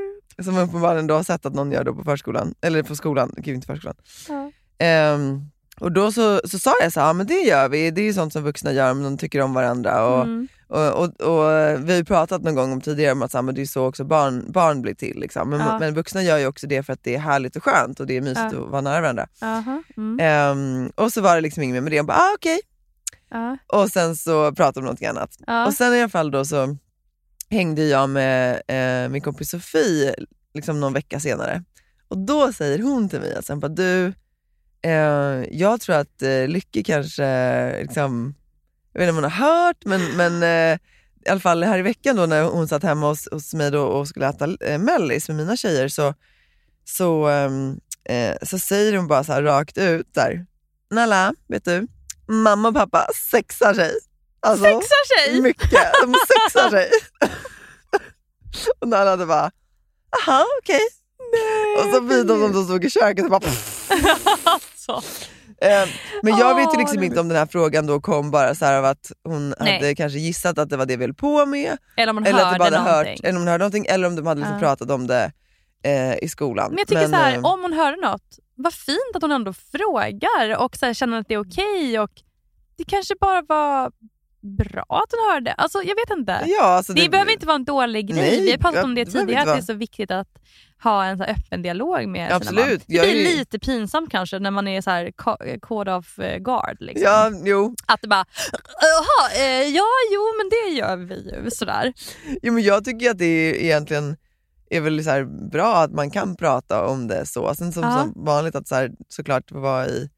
Som uppenbarligen då har sett att någon gör då på förskolan, eller på skolan, gud inte förskolan. Ja. Ehm, och då så, så sa jag så här, ja men det gör vi, det är ju sånt som vuxna gör om de tycker om varandra. Och, Mm. Och, och, och vi har ju pratat någon gång om tidigare om att så här, men det är så också barn, barn blir till. Liksom. Men, Ja. men vuxna gör ju också det för att det är härligt och skönt och det är mysigt Ja. att vara nära varandra. Mm, Ehm, och så var det liksom inget mer med det. Jag bara, ah, okej. Ja, Och sen så pratade om någonting annat. ja. Och sen i alla fall då så hängde jag med eh, min kompis Sofie liksom någon vecka senare. Och då säger hon till mig att bara, du, eh, jag tror att eh, Lycke kanske, liksom, jag vet inte om hon har hört, men, men eh, i alla fall här i veckan då när hon satt hemma hos, hos mig då och skulle äta eh, mellis med mina tjejer så, så, ehm, eh, så säger hon bara så rakt ut där, Nalla, vet du, mamma och pappa sexar sig. Alltså, Sexar sig? mycket. De sexar sig. och Nalla hade bara, aha okej. Och så vidare de som stod i köket och bara alltså. Eh, Men jag vet ju liksom inte om den här frågan då kom bara så av att hon Nej. hade kanske gissat att det var det vi höll på med. Eller om man Eller att hörde de bara hade hört, någonting. eller om de hörde någonting eller om de hade liksom Ja. pratat om det eh, i skolan. Men jag tycker så här, eh, om hon hörde något, vad fint att hon ändå frågar och så här, känner att det är okej. och Det kanske bara var bra att hon hörde. Alltså jag vet inte. ja, alltså det, behöver inte vara en dålig grej. Nej, Vi har pratat om det det tidigare, att det är så viktigt att ha en så öppen dialog med sina Absolut. barn. Det blir ju- lite pinsamt kanske när man är så här ca- code of eh, guard. Liksom. Ja, jo. Att det bara, jaha, eh, ja jo men det gör vi ju. Sådär. jo, men jag tycker att det är egentligen är väl så bra att man kan prata om det så. Sen som, Ja. som vanligt att så här, såklart vara i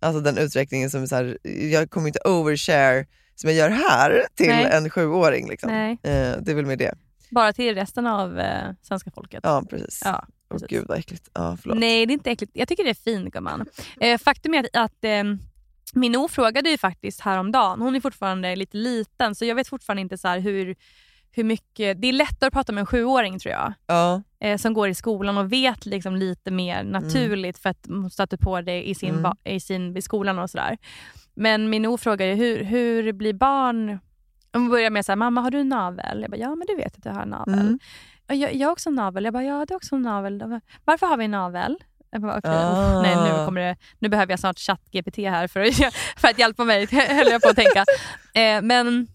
alltså den utsträckningen som så här, jag kommer inte overshare som jag gör här till Nej. en sjuåring. Liksom. Nej. Eh, det är väl med det. Bara till resten av eh, svenska folket. Ja, precis. Ja, precis. gud vad äckligt. Ja, förlåt. Nej, det är inte äckligt. Jag tycker det är fint gumman. Eh, faktum är att, att eh, Minou frågade ju faktiskt häromdagen, hon är fortfarande lite liten så jag vet fortfarande inte så hur, hur mycket, det är lättare att prata med en sjuåring tror jag. Ja, Eh, som går i skolan och vet liksom lite mer naturligt för att hon stöter på det i, sin, Mm. i, sin, i skolan och sådär. Men Minou frågar ju hur, hur blir barn... Hon börjar med så här, mamma har du en navel? Jag bara, ja men du vet att jag har en navel. Mm. "Ja, Jag, jag har också en navel. Jag bara, ja du har också en navel. Bara, Varför har vi en navel? Jag bara, okej, Ah. uff, nej, nu, kommer det, nu behöver jag snart chatt-GPT här för att, för att hjälpa mig, höll jag på att tänka. Eh, men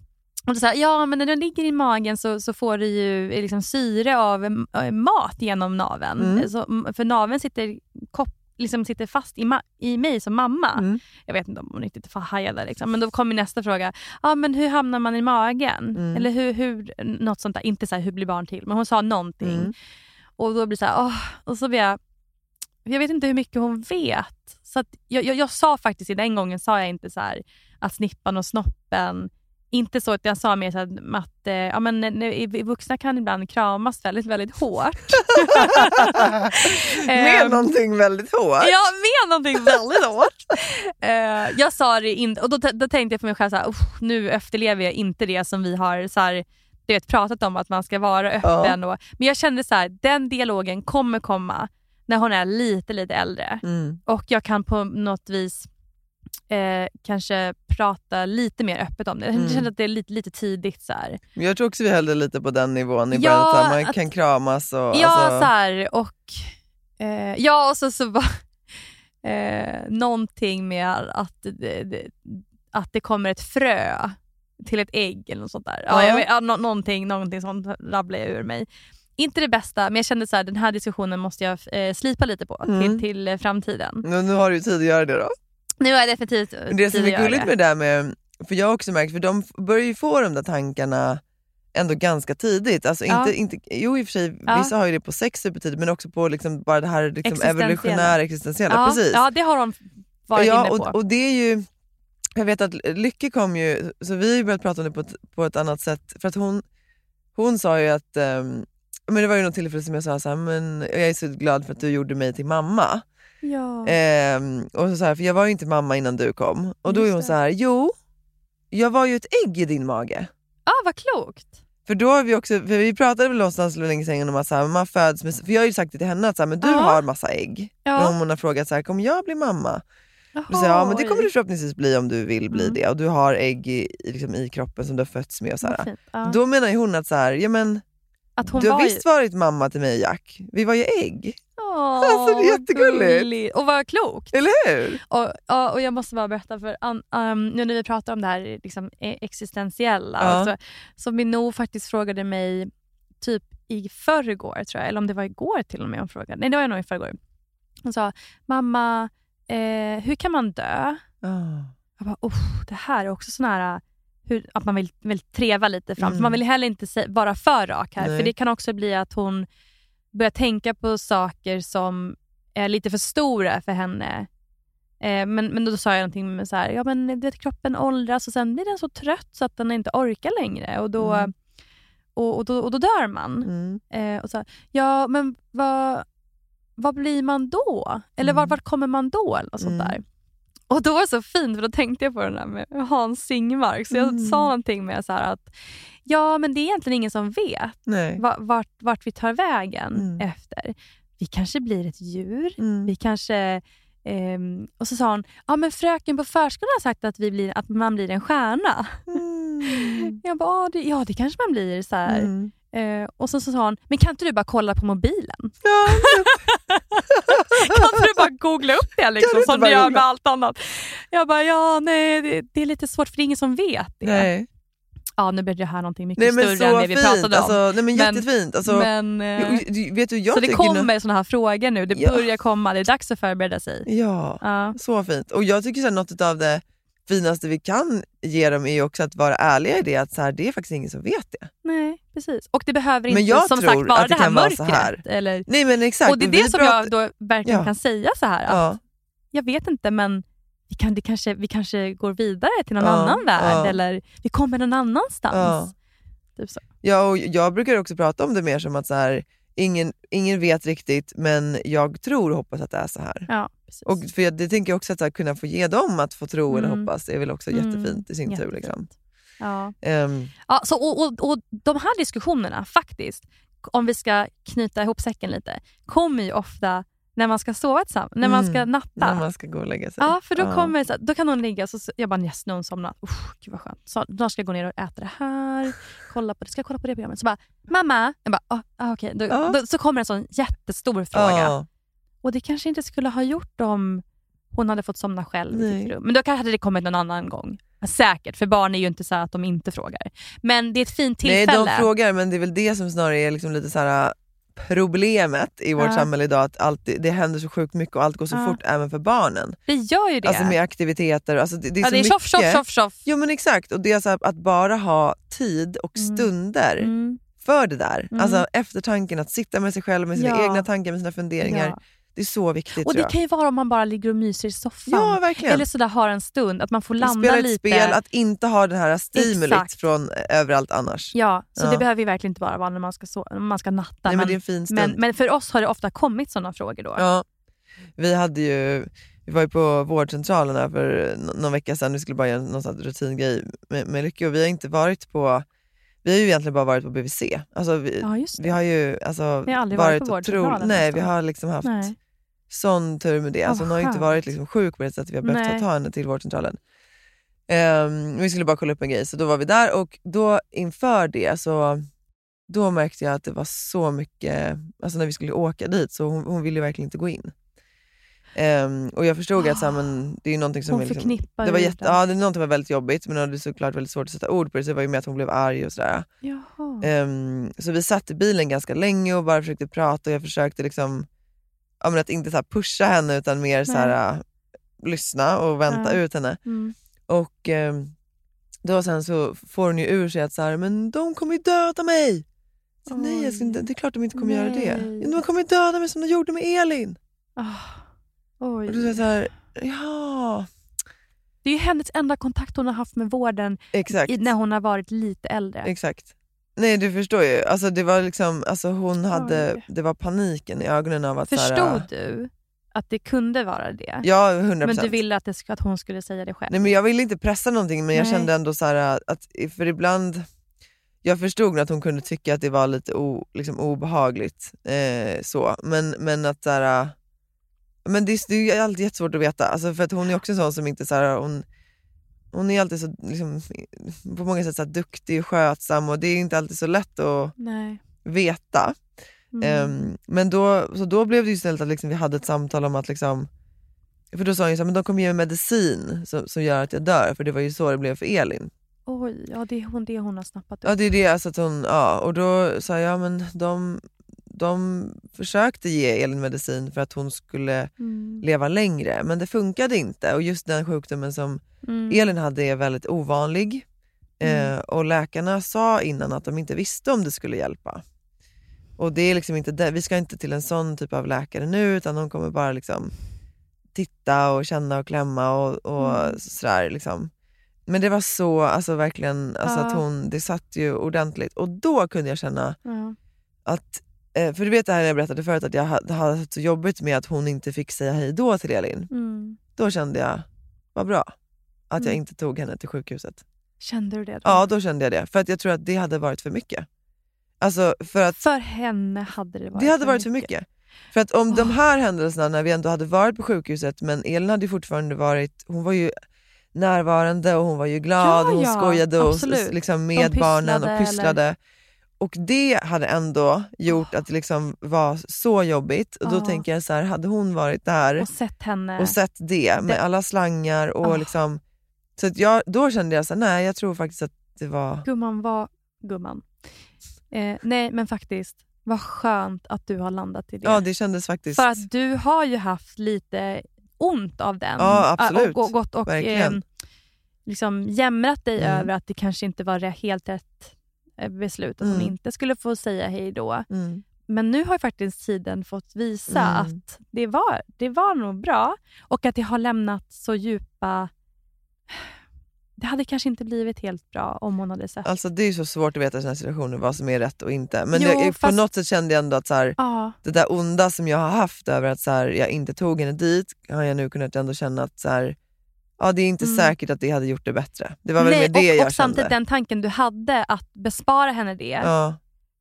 och sa jag, ja men när den ligger i magen så, så får du ju eh, liksom syre av eh, mat genom naveln. Mm. Så, för naveln sitter, kop, liksom sitter fast i, i mig som mamma. Mm. Jag vet inte om hon riktigt hajade. Liksom. Men då kommer nästa fråga. Ja, men hur hamnar man i magen? Mm. Eller hur, hur, något sånt där. Inte så här, hur blir barn till? Men hon sa någonting. Mm. Och då blir det så här, åh, och så blir jag, jag vet inte hur mycket hon vet. Så jag, jag, jag sa faktiskt, i den gången sa jag inte så här att snippan och snoppen, inte så att jag sa mer så här, att eh, ja, men, när- vuxna kan ibland kramas väldigt, väldigt hårt. med Ehm, någonting väldigt hårt. Ja, med någonting väldigt hårt. Eh, jag sa det inte och då, då tänkte jag för mig själv så här, "Uff, nu efterlever jag inte det som vi har så här, du vet, pratat om att man ska vara öppen. Och, men jag kände så här, den dialogen kommer komma när hon är lite, lite äldre. Mm. Och jag kan på något vis eh, kanske prata lite mer öppet om det. Mm. Jag kände att det är lite, lite tidigt. Så här. Men Jag tror också vi höll det lite på den nivån. I Ja, att här, man att- kan kramas och... Ja, alltså, så här, och eh, ja, och så, så var eh, någonting med att det, att det kommer ett frö till ett ägg eller något sånt där. Ja, Ja. jag ja, nå- någonting, någonting sånt rabblade jag ur mig. Inte det bästa, men jag kände så här, den här diskussionen måste jag eh, slipa lite på Mm. till, till framtiden. nu, nu har du tid att göra det då. Nu har jag definitivt eh, det är göra gulligt det. med det där med, för jag har också märkt, för de börjar ju få de där tankarna ändå ganska tidigt. Alltså Ja. inte, inte, jo i och för sig, Ja. vissa har ju det på sex supertidigt men också på liksom bara det här liksom Existentiella. evolutionära, existentiella. ja, Precis. ja, det har de varit ja, inne på. och, och det är ju, jag vet att Lycke kom ju, så vi har börjat prata om det på ett, på ett annat sätt. För att hon, hon sa ju att, ehm, men det var ju något tillfälle som jag sa så här, men jag är så glad för att du gjorde mig till mamma. Ja. Ehm, och så så här, för jag var ju inte mamma innan du kom. Och då är Just hon det. så här, jo, jag var ju ett ägg i din mage. ah, vad klokt. För då har vi också, för vi pratade väl någonstans för länge sedan om att så här, man föds med, för jag har ju sagt det till henne att så här, men du Ja. har massa ägg. Ja. Om hon har frågat så här, kommer jag bli mamma? Säger jag, ja men det kommer du förhoppningsvis bli om du vill bli Mm. det. Och du har ägg i, liksom, i kroppen som du har fötts med. Och så här. Ja. Då menar ju hon att så här, ja, men, att hon du har var ju- visst varit mamma till mig Jack. Vi var ju ägg. Alltså, det är jättegulligt. gulligt. Och vad klokt. Eller hur? Och, och jag måste bara berätta, för um, um, nu när vi pratar om det här liksom, e- existentiella, Ja. så, så Minou faktiskt frågade mig typ i förrgår, tror jag, eller om det var igår till och med hon frågade. Nej, det var nog i förrgår. Hon sa, mamma, eh, hur kan man dö? Ah. Jag bara, oh, det här är också sån här hur, att man vill, vill treva lite fram. Mm. Man vill heller inte se, vara för rak här. Nej. För det kan också bli att hon börjar tänka på saker som är lite för stora för henne. Eh, men, men då sa jag någonting med så här, ja men du vet, kroppen åldras och sen blir den så trött så att den inte orkar längre. Och då, Mm. och, och, då, och då dör man. Mm. Eh, och så, ja, men vad, vad blir man då? Eller Mm. vart, vart kommer man då? Eller sånt Mm. där. Och då var det så fint, för då tänkte jag på den där med Hans Singmark. Så jag Mm. sa någonting med så att ja, men det är egentligen ingen som vet Nej. vart, vart vi tar vägen Mm. efter. Vi kanske blir ett djur. Mm. Vi kanske... ehm, och så sa hon, ja men fröken på förskolan har sagt att, vi blir, att man blir en stjärna. Mm. Jag bara, ja det, ja, det kanske man blir. så här. Mm. Eh, och så, så sa hon, men kan inte du bara kolla på mobilen? Ja, kan inte du bara googla upp det liksom, som du gör googla? med allt annat? Jag bara, ja nej det, det är lite svårt för det är ingen som vet det. nej. Ja, nu blir det här någonting mycket nej men större än det vi fint. pratade om. Alltså, nej, men jättefint. Alltså, men, eh, vet du, jag så det kommer nå- såna här frågor nu. Det Ja. börjar komma. Det är dags att förbereda sig. Ja, Ja. så fint. Och jag tycker så här, något av det finaste vi kan ge dem är ju också att vara ärliga i det, att så här, det är faktiskt ingen som vet det. Nej, precis. Och det behöver inte som sagt vara det här mörkret. här. Eller, Nej men exakt. och det är det som pratar- jag då verkligen Ja. kan säga så här. Att Ja. Jag vet inte men vi, kan, det kanske, vi kanske går vidare till någon Ja, annan värld eller vi kommer någon annanstans. Typ så. Ja, och jag brukar också prata om det mer som att så här, ingen, ingen vet riktigt men jag tror och hoppas att det är så här. Ja, precis. Och för jag, det tänker jag också att här, kunna få ge dem att få tro eller Mm. hoppas är väl också Mm, jättefint i sin tur. jättefint. Liksom. Ja. Ehm, Ja, så, och, och, och De här diskussionerna, faktiskt, om vi ska knyta ihop säcken lite, kommer ju ofta när man ska sova tillsammans, när man ska Mm, natta. när man ska gå och lägga sig. Ja, för då, Ja. kommer det så, då kan hon ligga så, så jag bara yes, nu har hon somnat. Usch, gud vad skönt. Så, då ska jag gå ner och äta det här, kolla på det, ska jag kolla på det programmet? Så bara, mamma! Jag bara, ah, ah, okej. Då, Ja. då, så kommer en sån jättestor fråga. Ja. Och det kanske inte skulle ha gjort om hon hade fått somna själv i Nej. sitt rum. Men då kanske hade det kommit någon annan gång. Säkert, för barn är ju inte så att de inte frågar. Men det är ett fint Nej, tillfälle. de frågar men det är väl det som snarare är liksom lite så här problemet i vårt Ja. samhälle idag, att allt, det händer så sjukt mycket och allt går så Ja. fort även för barnen. det gör ju det. Alltså med aktiviteter. Alltså det, det är ja, så det är mycket. tjoff, tjoff, tjoff, tjoff. Jo men exakt, och det är så här, att bara ha tid och Mm. stunder Mm. för det där. Mm. Alltså eftertanken, att sitta med sig själv med sina Ja. egna tankar, med sina funderingar. Det är så viktigt Och det kan ju vara om man bara ligger och myser i soffan. Ja verkligen. Eller sådär har en stund, att man får landa Spela ett lite. spel, att inte ha det här stimulit från eh, överallt annars. Ja, så Ja. det behöver ju verkligen inte bara vara när man ska, so- när man ska natta. Nej, men men, men, men för oss har det ofta kommit sådana frågor då. Ja. Vi, hade ju, vi var ju på vårdcentralen här för nå- någon vecka sedan, vi skulle bara göra någon sån rutingrej med, med Lykke och vi har inte varit på vi har ju egentligen bara varit på BVC. Alltså vi, Ja, vi har ju alltså, Vi har aldrig varit på vårdcentralen Nej, vi har liksom haft Nej. Sån tur med det. Alltså, hon har ju inte varit liksom sjuk på det sättet vi har behövt Nej. ta henne till vårdcentralen. Ehm, vi skulle bara kolla upp en grej, så då var vi där och då inför det så då märkte jag att det var så mycket, alltså när vi skulle åka dit så hon, hon ville verkligen inte gå in. Ehm, och jag förstod att så här, men, det är någonting som Hon är liksom, det var jätte, ja, det är någonting som var väldigt jobbigt men det var såklart väldigt svårt att sätta ord på det så det var ju med att hon blev arg och sådär. Ehm, så vi satt i bilen ganska länge och bara försökte prata och jag försökte liksom, ja, men att inte så pusha henne utan mer så här, äh, lyssna och vänta Ja. ut henne. Mm. Och ehm, då sen så får hon ju ur sig att så här, men de kommer ju döda mig. Så, nej, inte, det är klart de inte kommer göra det. Nej. "Ja, De kommer ju döda mig som de gjorde med Elin. Oj. Och jag så här, ja, Det är ju hennes enda kontakt hon har haft med vården i, när hon har varit lite äldre. Exakt. Nej du förstår ju, alltså, det var liksom, alltså, hon hade, Oj. det var paniken i ögonen av att... Förstod här, du att det kunde vara det? Ja, 100%. Men du ville att, det, att hon skulle säga det själv? Nej, men jag ville inte pressa någonting men jag Nej. kände ändå så här att, för ibland, jag förstod att hon kunde tycka att det var lite o, liksom obehagligt. Eh, så. Men, men att så här, men det, det är alltid jättesvårt att veta, alltså, för att hon är också en sån som inte så här, hon, hon är alltid så, liksom, på många sätt så duktig och skötsam och det är inte alltid så lätt att Nej. veta. Mm. Ehm, men då, så då blev det istället att liksom vi hade ett samtal om att liksom, för då sa han ju så här, men de kommer ge mig medicin som, som gör att jag dör, för det var ju så det blev för Elin. Oj, ja det är hon, det hon har snappat upp. Ja det är det, alltså att hon, ja, och då sa jag, ja men de, de försökte ge Elin medicin för att hon skulle Mm. leva längre, men det funkade inte. Och just den sjukdomen som Mm. Elin hade är väldigt ovanlig. Eh, och läkarna sa innan att de inte visste om det skulle hjälpa. Och det är liksom inte det. Vi ska inte till en sån typ av läkare nu utan de kommer bara liksom titta och känna och klämma och, och Mm. sådär. Liksom. Men det var så, alltså verkligen, alltså Ja. att hon, det satt ju ordentligt. Och då kunde jag känna Ja. att, för du vet det här jag berättade förut att jag hade, hade så jobbigt med att hon inte fick säga hej då till Elin. Mm. Då kände jag, vad bra att jag Mm. inte tog henne till sjukhuset. Kände du det då? Ja, då kände jag det. För att jag tror att det hade varit för mycket. Alltså för att För henne hade det varit det hade varit för mycket. För att om de Åh. här händelserna när vi ändå hade varit på sjukhuset men Elin hade fortfarande varit, hon var ju närvarande och hon var ju glad Ja, och hon ja, skojade och, liksom, med barnen och pysslade. Och det hade ändå gjort att det liksom var så jobbigt. Och då Ja. tänker jag så här, hade hon varit där Och sett henne. och sett det med Det- alla slangar och Ah. liksom... Så att jag, då kände jag så här, nej jag tror faktiskt att det var... Gumman var gumman. Eh, nej men faktiskt, vad skönt att du har landat i det. Ja det kändes faktiskt... För att du har ju haft lite ont av den. Ja, absolut. Och, och gått och Verkligen. eh, liksom jämrat dig Mm. över att det kanske inte var helt rätt beslut att hon Mm. inte skulle få säga hej då. Mm. Men nu har faktiskt tiden fått visa Mm. att det var, det var nog bra och att det har lämnat så djupa... Det hade kanske inte blivit helt bra om hon hade sett. Alltså det är så svårt att veta i här situationer vad som är rätt och inte. Men Jo, jag, på fast- något sätt kände jag ändå att så här, Ja, det där onda som jag har haft över att så här, jag inte tog henne dit har jag nu kunnat ändå känna att så här, ja, det är inte Mm. säkert att det hade gjort det bättre. Det var väl Nej, med det och, jag och samtidigt kände. den tanken du hade att bespara henne det Ja,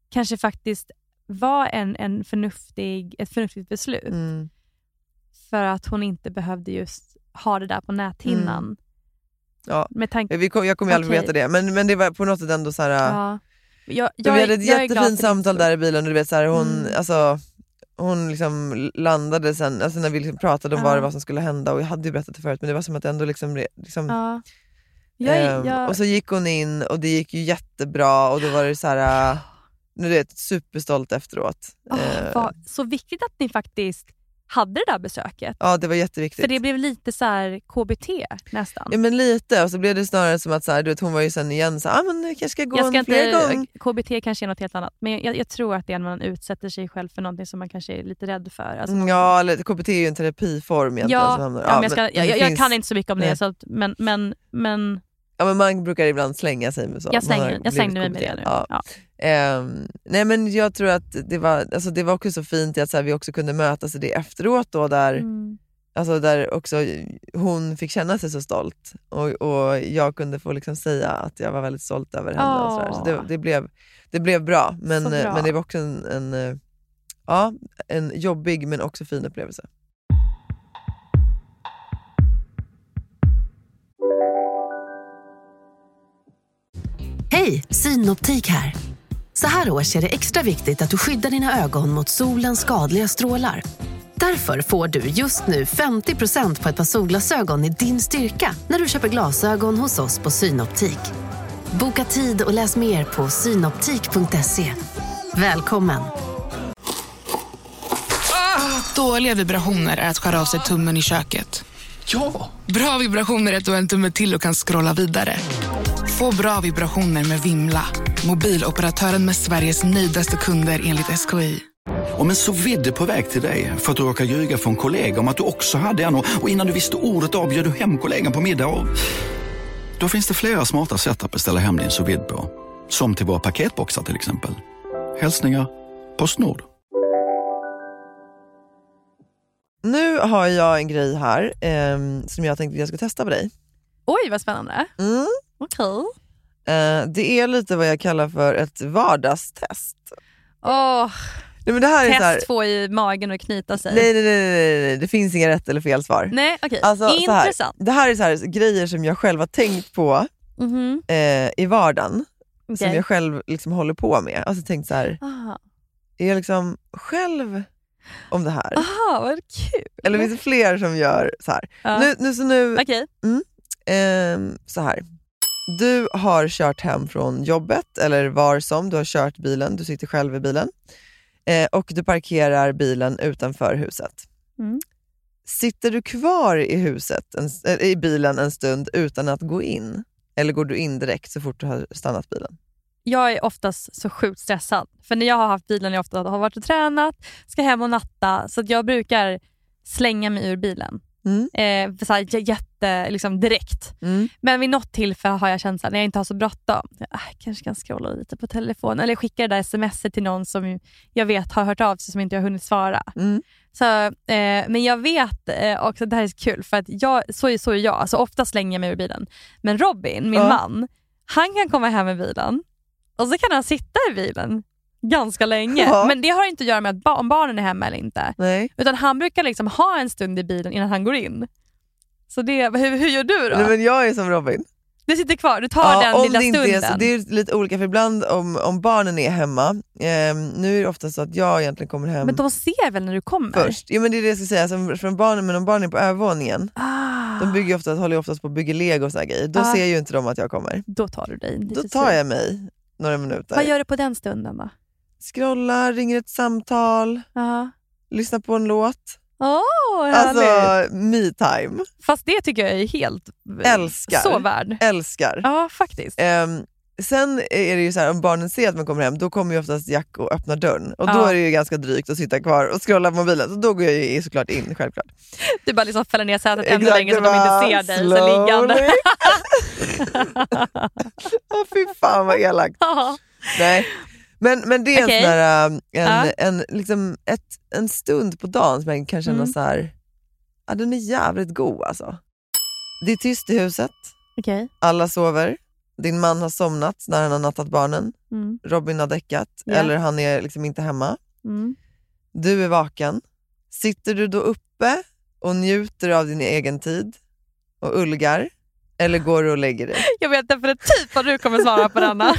kanske faktiskt var en, en förnuftig, ett förnuftigt beslut. mm. För att hon inte behövde just ha det där på näthinnan. Mm. Ja. Med tanke, Vi kom, jag kommer ju aldrig veta det, men, men det var på något sätt ändå så här, ja. Jag, vi jag, hade ett jättefint samtal där i bilen och du vet, så här, hon, Mm. alltså, hon liksom landade sen, alltså när vi liksom pratade om Ja. vad det var som skulle hända och jag hade ju berättat det förut men det var som att det ändå liksom, liksom Ja. Jag, är- jag, Och så gick hon in och det gick ju jättebra och då var det så här, nu vet, superstolt efteråt. Eh, vad, så viktigt att ni faktiskt hade det där besöket. Ja det var jätteviktigt. För det blev lite så här KBT nästan. Ja men lite, och så blev det snarare som att så här, du vet, hon var ju sen igen så ah, men jag kanske ska gå jag ska en fler inte, gång. KBT kanske är något helt annat, men jag, jag tror att det är när man utsätter sig själv för någonting som man kanske är lite rädd för. Alltså, Mm, Ja, eller KBT är ju en terapiform egentligen. ja, som hamnar- ja, men jag, ska, men jag, jag finns- kan inte så mycket om det, Nej. så att, men, men, men Ja men man brukar ibland slänga sig med så. jag, har jag slängde mig med det nu. Ja. Ja. Ehm, nej men jag tror att det var, alltså, det var också så fint att så här, vi också kunde mötas i det efteråt då där Mm. Alltså där också hon fick känna sig så stolt och, och jag kunde få liksom säga att jag var väldigt stolt över henne. Och så där. så det, det, blev, det blev bra, men, bra. men det var också en, en, ja, en jobbig men också fin upplevelse. Hej, Synoptik här. Så här års är det extra viktigt att du skyddar dina ögon mot solens skadliga strålar. Därför får du just nu 50% på ett par solglasögon i din styrka när du köper glasögon hos oss på Synoptik. Boka tid och läs mer på synoptik.se. Välkommen! Dåliga vibrationer är att skära av sig tummen i köket. Ja! Bra vibrationer är att du har en tumme till och kan scrolla vidare. Få bra vibrationer med Vimla. Mobiloperatören med Sveriges nöjdaste kunder enligt SKI. Om en så vidde på väg till dig för att du råkar ljuga från kollega om att du också hade en och innan du visste ordet av du hem kollegan på middag och... Då finns det flera smarta sätt att beställa hem din sous på. Som till våra paketboxar till exempel. Hälsningar Postnord. Nu har jag en grej här ehm, som jag tänkte att jag ska testa på dig. Oj vad spännande. Mm. Okej. Eh, det är lite vad jag kallar för ett vardagstest. Åh, Nej, men det här är så här, test få i magen och knyta sig. nej, nej, nej, nej, nej, det finns inga rätt eller fel svar. Nej, okej. Alltså, så här, Intressant. det här är så här, grejer som jag själv har tänkt på Mhm. eh, i vardagen. Som Okej. jag själv liksom håller på med. Alltså tänkt så här, Aha. är liksom själv om det här. Aha, vad kul. Eller finns det fler som gör så här? Ja. Nu, nu, så nu, Okej. mm, ehm, så här. Du har kört hem från jobbet, eller var som, du har kört bilen, du sitter själv i bilen. Eh, och du parkerar bilen utanför huset. Mm. Sitter du kvar i, huset, en, äh, i bilen en stund utan att gå in? Eller går du in direkt så fort du har stannat bilen? Jag är oftast så sjukt stressad. För när jag har haft bilen, jag ofta har varit och tränat, ska hem och natta. Så jag brukar slänga mig ur bilen. Mm. Eh, för så här, j- jätte, liksom direkt. Mm. Men vid något tillfälle har jag känt här, när jag inte har så bråttom, jag äh, kanske kan scrolla lite på telefon eller skicka det där smset till någon som jag vet har hört av sig som inte jag har hunnit svara. Mm. Så, eh, men jag vet eh, också, det här är så kul, för att jag, så, är, så är jag. Alltså, ofta slänger jag mig ur bilen. Men Robin, min Ja. man, han kan komma hem med bilen och så kan han sitta i bilen ganska länge. Ja. Men det har inte att göra med att ba- om barnen är hemma eller inte. Nej. Utan han brukar liksom ha en stund i bilen innan han går in. Så det, hur, hur gör du då? Nej, men jag är som Robin. Du sitter kvar, du tar den om lilla det inte stunden. är så, det är lite olika, för ibland om, om barnen är hemma, ehm, nu är det ofta så att jag egentligen kommer hem Men de ser väl när du kommer? först. Jo, men det är det jag ska säga, som, från barnen, men om barnen är på övervåningen, Ah, de bygger ofta, håller oftast på att bygga lego och såna grejer, då Ah. ser ju inte de att jag kommer. då tar du dig Då tar jag mig några minuter. Vad gör du på den stunden då? Scrollar, ringer ett samtal, Ja. lyssnar på en låt. Härligt. Alltså me time. Fast det tycker jag är helt Älskar. så värd. Älskar. Ja, faktiskt. Ehm, sen är det ju så här, om barnen ser att man kommer hem, då kommer ju oftast Jack och öppnar dörren. Och då Ja. är det ju ganska drygt att sitta kvar och scrolla på mobilen. Så då går jag ju såklart in, självklart. Du bara liksom fäller ner sätet ännu längre så att de inte ser dig så liggande. Åh fy fan vad elakt. Ja. Nej. Men, men det är Okej. en, sån här, äh, en, Ja. en, liksom ett, en stund på dagen som jag kan känna Mm. så här, ja, den är jävligt god alltså. Det är tyst i huset, Okej. alla sover, din man har somnat när han har nattat barnen, Mm. Robin har däckat Ja. eller han är liksom inte hemma. Mm. Du är vaken. Sitter du då uppe och njuter av din egen tid och ulgar? Eller går du och lägger dig? Jag vet definitivt vad du kommer svara på denna.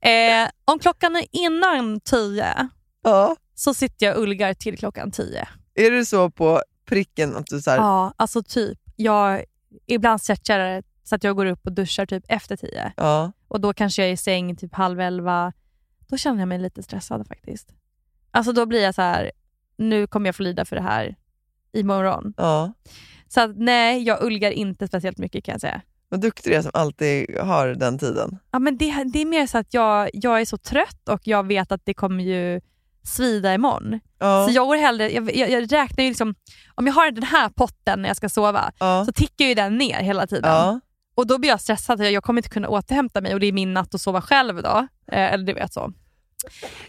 eh, om klockan är innan tio Ja. så sitter jag och ulgar till klockan tio. Är du så på pricken att du så här, Ja, alltså typ. Jag, ibland stretchar det så att jag går upp och duschar typ efter tio. ja. Och då kanske jag är i säng typ halv elva. Då känner jag mig lite stressad faktiskt. Alltså då blir jag så här, nu kommer jag få lida för det här imorgon. ja. Så att, nej, jag ulgar inte speciellt mycket kan jag säga. Vad duktig du är som alltid har den tiden. Ja, men det, det är mer så att jag, jag är så trött och jag vet att det kommer ju svida imorgon. Ja. Så jag går hellre, jag, jag, jag räknar ju liksom, om jag har den här potten när jag ska sova ja. så tickar ju den ner hela tiden. ja. Och då blir jag stressad, jag jag kommer inte kunna återhämta mig och det är min natt att sova själv då. Eh, eller du vet så.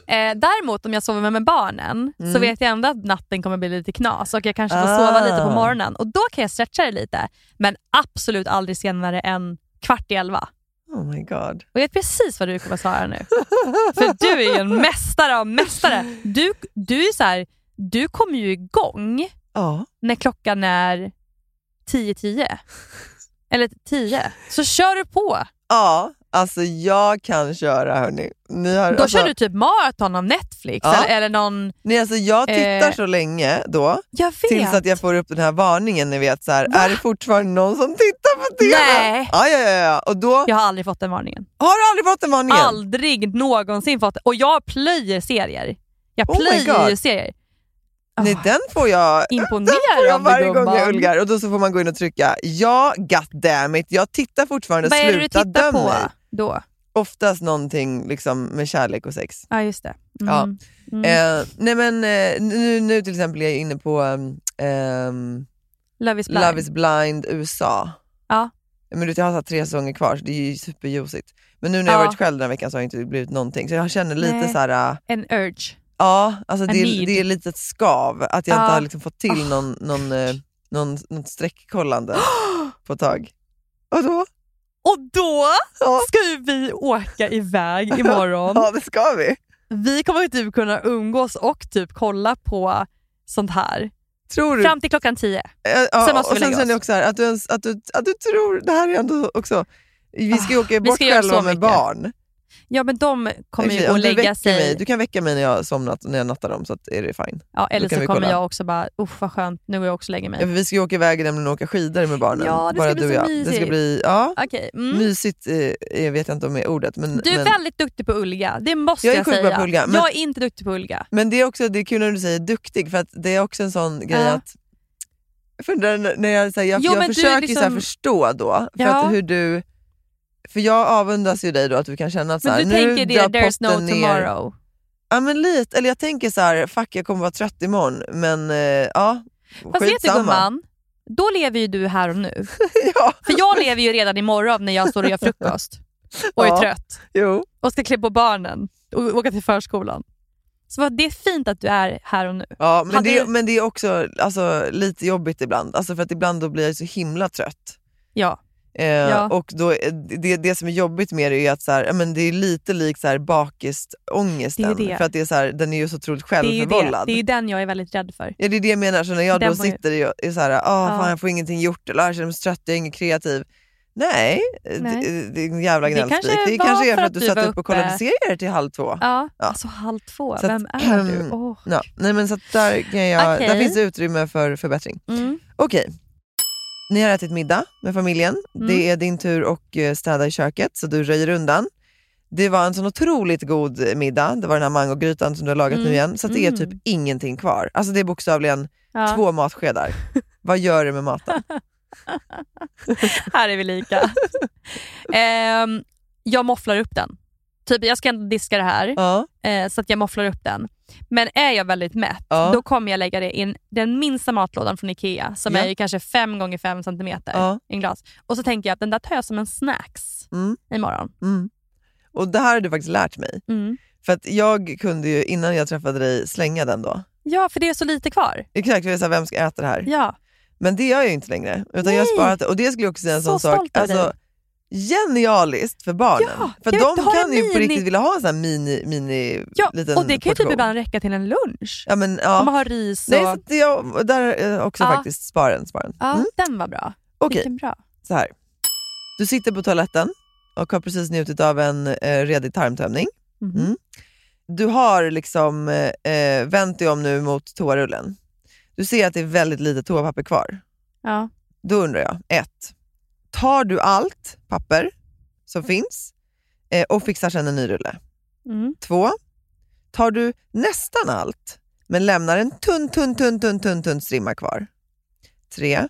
Eh, däremot om jag sover med, med barnen så Mm. vet jag ändå att natten kommer bli lite knas och jag kanske får sova Ah. lite på morgonen och då kan jag stretcha det lite. Men absolut aldrig senare än kvart i elva. Oh my god. Och jag vet precis vad du kommer svara nu. För du är ju en mästare av mästare. Du, du, är så här, du kommer ju igång Ja. när klockan är 10-10. Eller 10. Så kör du på. ja, alltså jag kan köra hörni. Ni har, Då alltså, kör du typ maraton av Netflix Ja. eller, eller någon... nej, alltså jag tittar Eh, så länge då, tills att jag får upp den här varningen, ni vet så här, är det fortfarande någon som tittar på TV? Nej. Ja, ja, ja, ja. Och då, Jag har aldrig fått den varningen. har du aldrig fått den varningen? Aldrig någonsin fått Och jag plöjer serier. Jag Oh plöjer God. serier. Nej, Ah, den får jag, den får Imponerande jag varje gång jag ulgar och då så får man gå in och trycka ja, goddammit, jag tittar fortfarande, Vad sluta döm mig. Då? Oftast någonting liksom med kärlek och sex. Ja, just det. Mm. Ja. Mm. Eh, nej men eh, nu, nu till exempel är jag inne på um, ehm, Love is blind. Love is blind USA. Ja. Men du jag har satt tre säsonger kvar så det är ju superjuicigt. Men nu när jag Ja. varit själv den här veckan så har det inte blivit någonting. Så jag känner lite Nej. så här. äh, En urge. ja alltså det, är- det är lite ett skav att jag Ja. inte har liksom fått till någon, någon, eh, någon, något streckkollande på ett tag. Och då? Och då Ja. ska ju vi åka iväg imorgon. Ja det ska vi. Vi kommer typ kunna umgås och typ kolla på sånt här. Tror du? Fram till klockan tio. Eh, ja, Sen måste och vi sen lägga oss. också här, att, du att, du, att du tror, det här är ändå också, vi ska ju åka vi bort ska själva med mycket. barn. Ja men de kommer Okej, ju du lägga sig. Mig, du kan väcka mig när jag har somnat när jag nattar dem så att är det fine. ja, eller så kommer kolla. jag också bara, usch vad skönt, nu går jag också och lägger mig. Ja, vi ska ju åka iväg nämligen och åka skidor med barnen. Ja, det ska Bara bli du och så jag. Det ska mysigt. bli, ja, Okej, mm. mysigt eh, vet jag inte om är ordet. Men, Du är men, väldigt duktig på ulga, det måste Jag jag, sjukt bra säga. på ulga, men- Jag är inte duktig på ulga. men det är också det är kul när du säger duktig för att det är också en sån grej Ja. att för när jag, så här, jag, Jo, jag försöker liksom- så förstå då, för Ja. att hur du för jag avundas ju dig då att du kan känna att så Men här, du nu tänker drar det, there's no ner. tomorrow. Ja men lite, eller jag tänker så här, fuck jag kommer vara trött imorgon men eh, ja, Fast vet du gumman, då lever ju du här och nu. ja, För jag lever ju redan imorgon när jag står och gör frukost och är Ja. trött jo. och ska klä på barnen och åka till förskolan. Så det är fint att du är här och nu. Ja, men, Hade det, du- men det är också alltså, lite jobbigt ibland, alltså, för att ibland då blir jag så himla trött. Ja. Eh, Ja. Och då, är- det, det som är jobbigt med det är att så här, men det är lite likt så här bakistångesten, Det det. för att det är så här, den är ju så otroligt Det det. självförvållad. det är ju den jag är väldigt rädd för. Ja, det är det jag menar, så när jag Den då ju- sitter och är så här, ah, Ja. fan, jag får ingenting gjort, eller jag känner mig så trött, jag är ingen kreativ. Nej, Nej. Det, det är en jävla Det gnällspik. kanske Det kanske är för att att du satt upp och kollade serier till halv två. Ja, Ja. alltså halv två. Så att- Vem är du? Åh. Ja, nej, men så att där, kan jag, Okej. där finns det utrymme för förbättring. Mm. Okej. Ni har ätit middag med familjen. Mm. Det är din tur att eh, städa i köket, så du röjer undan. Det var en sån otroligt god middag. Det var den här mangogrytan som du har lagat Mm. nu igen. Så det är Mm. typ ingenting kvar. Alltså det är bokstavligen Ja. två matskedar. Vad gör du med maten? Här är vi lika. Ehm, jag mofflar upp den. Typ, jag ska inte diska det här, Ja. eh, så att jag mofflar upp den. Men är jag väldigt mätt, Ja. då kommer jag lägga det i den minsta matlådan från Ikea, som Ja. är ju kanske 5 gånger 5 centimeter Ja. i en glas. Och så tänker jag att den där tar jag som en snacks Mm. imorgon. Mm. Och det här har du faktiskt lärt mig. Mm. För att jag kunde ju innan jag träffade dig slänga den då. Ja, för det är så lite kvar. Exakt, för jag sa vem ska äta det här? Ja. Men det gör jag ju inte längre. Utan jag Nej. sparat det. Och det skulle jag också säga en Så sån sak. Alltså, genialiskt för barnen. Ja, för de kan ju på riktigt vilja ha en sån mini, mini Ja, liten och det kan ju typ portion. ibland räcka till en lunch. Ja, men, ja. Om man har ris och... Nej, så att jag, där eh, också Ja. faktiskt sparen. sparen. Ja, Mm. den var bra. Okej, Vilken bra. så här. Du sitter på toaletten och har precis njutit av en eh, redig tarmtömning. Mhm. Mm. Du har liksom eh, vänt dig om nu mot toarullen. Du ser att det är väldigt lite toapapper kvar. Ja. Då undrar jag, ett, tar du allt papper som finns eh, och fixar sedan en ny rulle? Mm. Två, tar du nästan allt men lämnar en tunn, tunn, tunn, tunn, tunn, tunn strimma kvar? Tre,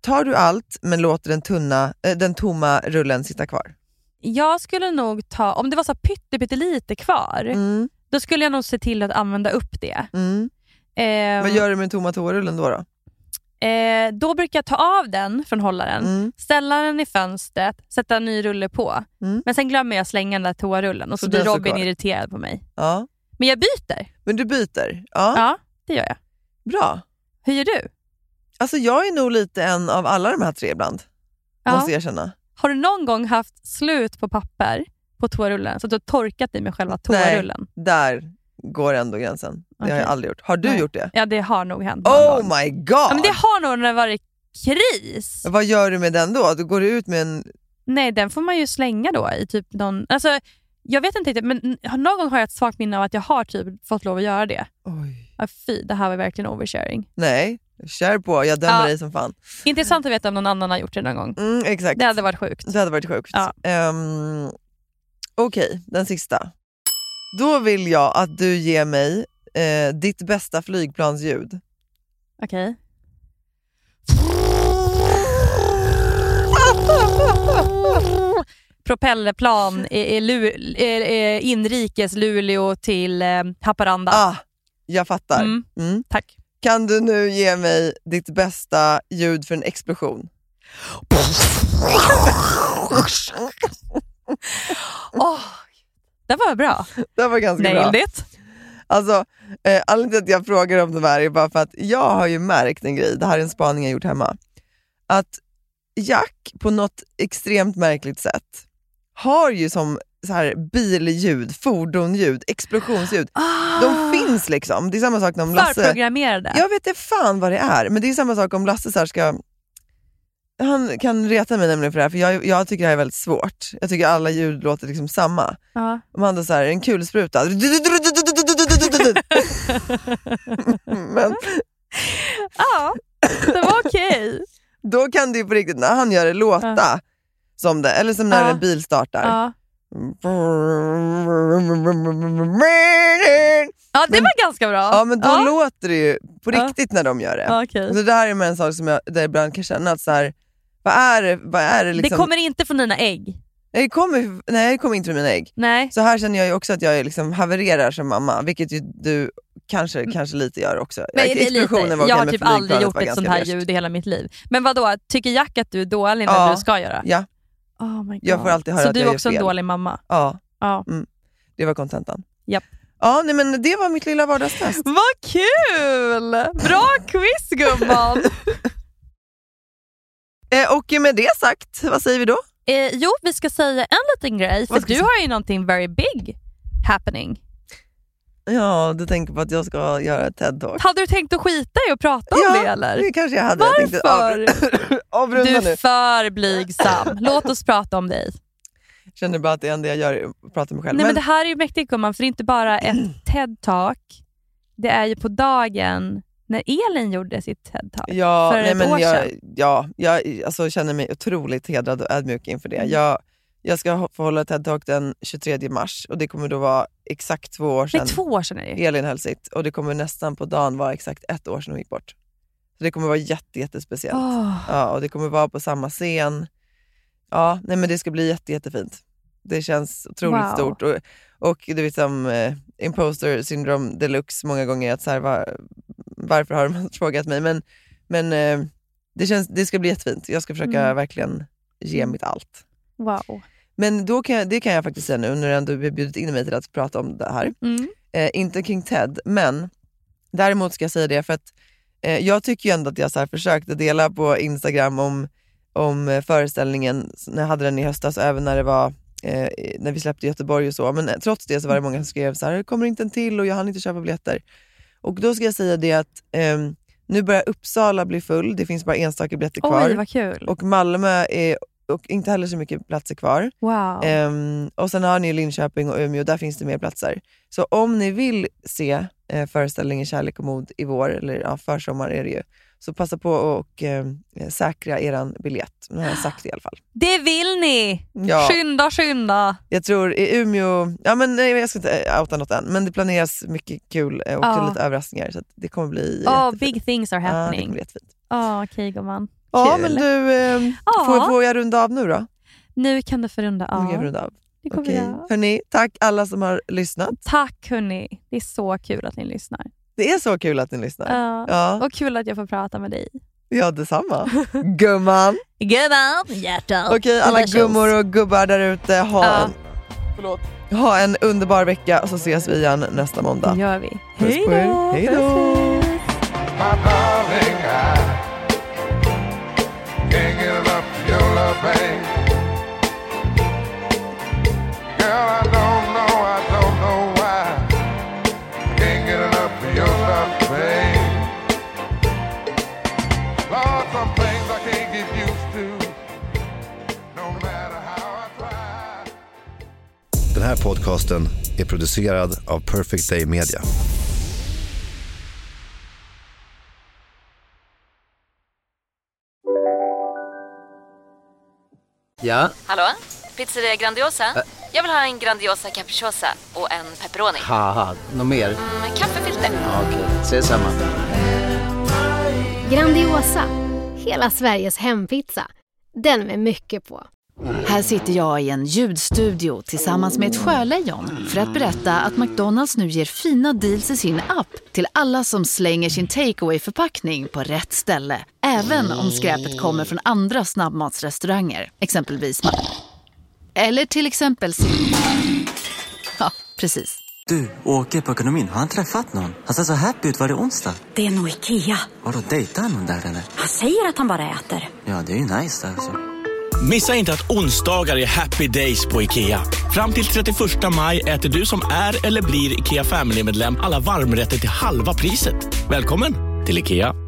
tar du allt men låter den, tunna, eh, den tomma rullen sitta kvar? Jag skulle nog ta, om det var så pytte, pyttelite kvar, Mm. då skulle jag nog se till att använda upp det. Mm. Ehm, Vad gör du med den tomma toarullen då? då? Eh, då brukar jag ta av den från hållaren, Mm. ställa den i fönstret, sätta en ny rulle på. Mm. Men sen glömmer jag slänga den där toarullen och så, Så blir Robin kvar? irriterad på mig. Ja. Men jag byter. Men du byter? Ja. Ja, det gör jag. Bra. Hur gör du? Alltså jag är nog lite en av alla de här tre ibland, Ja. måste jag erkänna. Har du någon gång haft slut på papper på toarullen så att du har torkat dig med själva toarullen? Nej, där går ändå gränsen. Det har jag aldrig gjort. Har du Nej. gjort det? Ja, det har nog hänt Oh my god! Ja, men det har nog när det varit kris. Vad gör du med den då? Du går ut med en... Nej, den får man ju slänga då i typ någon... Alltså, jag vet inte riktigt, men någon gång har jag ett svagt minne av att jag har typ fått lov att göra det. Oj. Ja, fy, det här var verkligen oversharing. Nej, kör på. Jag dömer Ja. dig som fan. Intressant att veta om någon annan har gjort det någon gång. Mm, exakt. Det hade varit sjukt. Det hade varit sjukt. Ja. Ehm, Okej, den sista. Då vill jag att du ger mig eh, ditt bästa flygplansljud. Okej. Propellerplan Lu, inrikes Luleå till eh, Haparanda. Ah, jag fattar. Mm. Mm. Tack. Kan du nu ge mig ditt bästa ljud för en explosion? Åh, det var bra. Det var ganska bra. Nailed it. Alltså, eh, anledningen till att jag frågar om det här är bara för att jag har ju märkt en grej, det här är en spaning jag gjort hemma, att Jack på något extremt märkligt sätt har ju som så här billjud, fordonljud, explosionsljud. Ah, De finns liksom. Det är samma sak om Lasse... Förprogrammerade. Jag vet inte fan vad det är, men det är samma sak om Lasse så ska han kan reta mig nämligen för det här, för jag, jag tycker det här är väldigt svårt. Jag tycker alla ljud låter liksom samma. Ja. Om han hade så här, en kulspruta. Men Ja, det var okej. då kan det ju på riktigt, när han gör det, låta som det. Eller som när Ja. en bil startar. Ja. ja, det var ganska bra. Ja men då ja. låter det ju på Ja. riktigt när de gör det. Ja, okej. Så det där är med en sak som jag där ibland kan känna att så här, vad är det, vad är det liksom? Det kommer inte från dina ägg. jag kommer, nej det kommer inte från mina ägg. Nej. Så här känner jag också att jag liksom havererar som mamma, vilket ju du kanske, kanske lite gör också. Mm. Men det är Explosionen var jag har typ aldrig gjort ett sånt här värst. ljud i hela mitt liv. Men vad då? tycker Jack att du är dålig när Ja. du ska göra? Ja, Oh my God. jag får alltid höra Så att du jag är också en dålig mamma? Ja, Ja. det var kontentan. Japp. Ja, nej, men det var mitt lilla vardagstest. Vad kul! Bra quiz gumman! Eh, och med det sagt, vad säger vi då? eh, jo, vi ska säga en liten grej, för du har ju någonting very big happening. Ja, du tänker på att jag ska göra ett TED-talk. Hade du tänkt att skita i att prata om Ja, det eller? det kanske jag hade. Jag tänkte Varför? avr- avrunda Du nu. är för blygsam. Låt oss prata om dig. känner bara att det enda jag gör är att prata med mig själv. Nej, men... Men- Det här är ju mäktigt gumman, för det är inte bara ett TED-talk. Det är ju på dagen när Elin gjorde sitt TED-talk Ja, för nej, ett men år jag, sedan. ja, jag alltså, känner mig otroligt hedrad och ödmjuk inför det. Mm. Jag, jag ska få hålla TED-talk den 23 mars och det kommer då vara exakt två år Nej, sedan två år sedan. Elin höll sitt och det kommer nästan på dagen vara exakt ett år sedan hon gick bort. Så det kommer vara jätte, jättespeciellt. Åh. Ja, och det kommer vara på samma scen. Ja, nej, men det ska bli jätte, jättefint. Det känns otroligt Wow. stort. Och, och du vet som eh, imposter syndrome deluxe många gånger. Att så här, var, varför har de frågat mig? Men, men eh, det, känns, det ska bli jättefint. Jag ska försöka Mm. verkligen ge mitt allt. Wow. Men då kan jag, det kan jag faktiskt säga nu när du ändå har bjudit in mig till att prata om det här. Mm. Eh, inte kring TED, men däremot ska jag säga det för att eh, jag tycker ju ändå att jag så här försökte dela på Instagram om, om eh, föreställningen när jag hade den i höstas även när det var eh, när vi släppte Göteborg och så. Men eh, trots det så var det många som skrev så här, kommer inte en till och jag hann inte köpa biljetter. Och då ska jag säga det att ehm, nu börjar Uppsala bli full, det finns bara enstaka biljetter kvar. Oj, vad kul. Och Malmö är och inte heller så mycket platser kvar. Wow. Ehm, och sen har ni Linköping och Umeå, där finns det mer platser. Så om ni vill se eh, föreställningen Kärlek och mod i vår, eller ja, försommar är det ju, så passa på och eh, säkra eran biljett. Nu har jag sagt det i alla fall. Det vill ni! Ja. Skynda, skynda! Jag tror i Umeå, ja men nej, jag ska inte outa något än, men det planeras mycket kul eh, och Ja. lite överraskningar så det kommer bli Oh, jättefint. big things are Ja, det happening. kommer bli jättefint. Ja, okej gumman. Ja men du, eh, får, får jag runda av nu då? Nu kan du få runda Nu av. runda av. Det kommer Okej. jag. Hörni, tack alla som har lyssnat. Tack hörni. Det är så kul att ni lyssnar. Det är så kul att ni lyssnar. Ja. Ja. Och kul att jag får prata med dig. Ja, detsamma. Gumman. Gumman, hjärtat. Okej, alla gummor och gubbar där ute, ha, Ja. en, förlåt. ha en underbar vecka och så ses vi igen nästa måndag. Det gör vi. På er. Hej då. Här podcasten är producerad av Perfect Day Media. Ja, Hallå? Pizzeria Grandiosa? Jag vill ha en Grandiosa capriciosa och en pepperoni. något mer? Med kaffefilter. Ja, Okej, ses samma. Grandiosa, hela Sveriges hempizza. Den med mycket på. Här sitter jag i en ljudstudio tillsammans med ett sjölejon för att berätta att McDonalds nu ger fina deals i sin app till alla som slänger sin takeaway förpackning på rätt ställe. Även om skräpet kommer från andra snabbmatsrestauranger, exempelvis Eller till exempel Ja, precis. Du, åker på ekonomin. Har han träffat någon? Han ser så happy ut. Var det onsdag? Det är nog Ikea. Har du dejtat någon där eller? Han säger att han bara äter. Ja, det är ju nice där alltså. Missa inte att onsdagar är happy days på IKEA. Fram till 31 maj äter du som är eller blir IKEA Family-medlem alla varmrätter till halva priset. Välkommen till IKEA.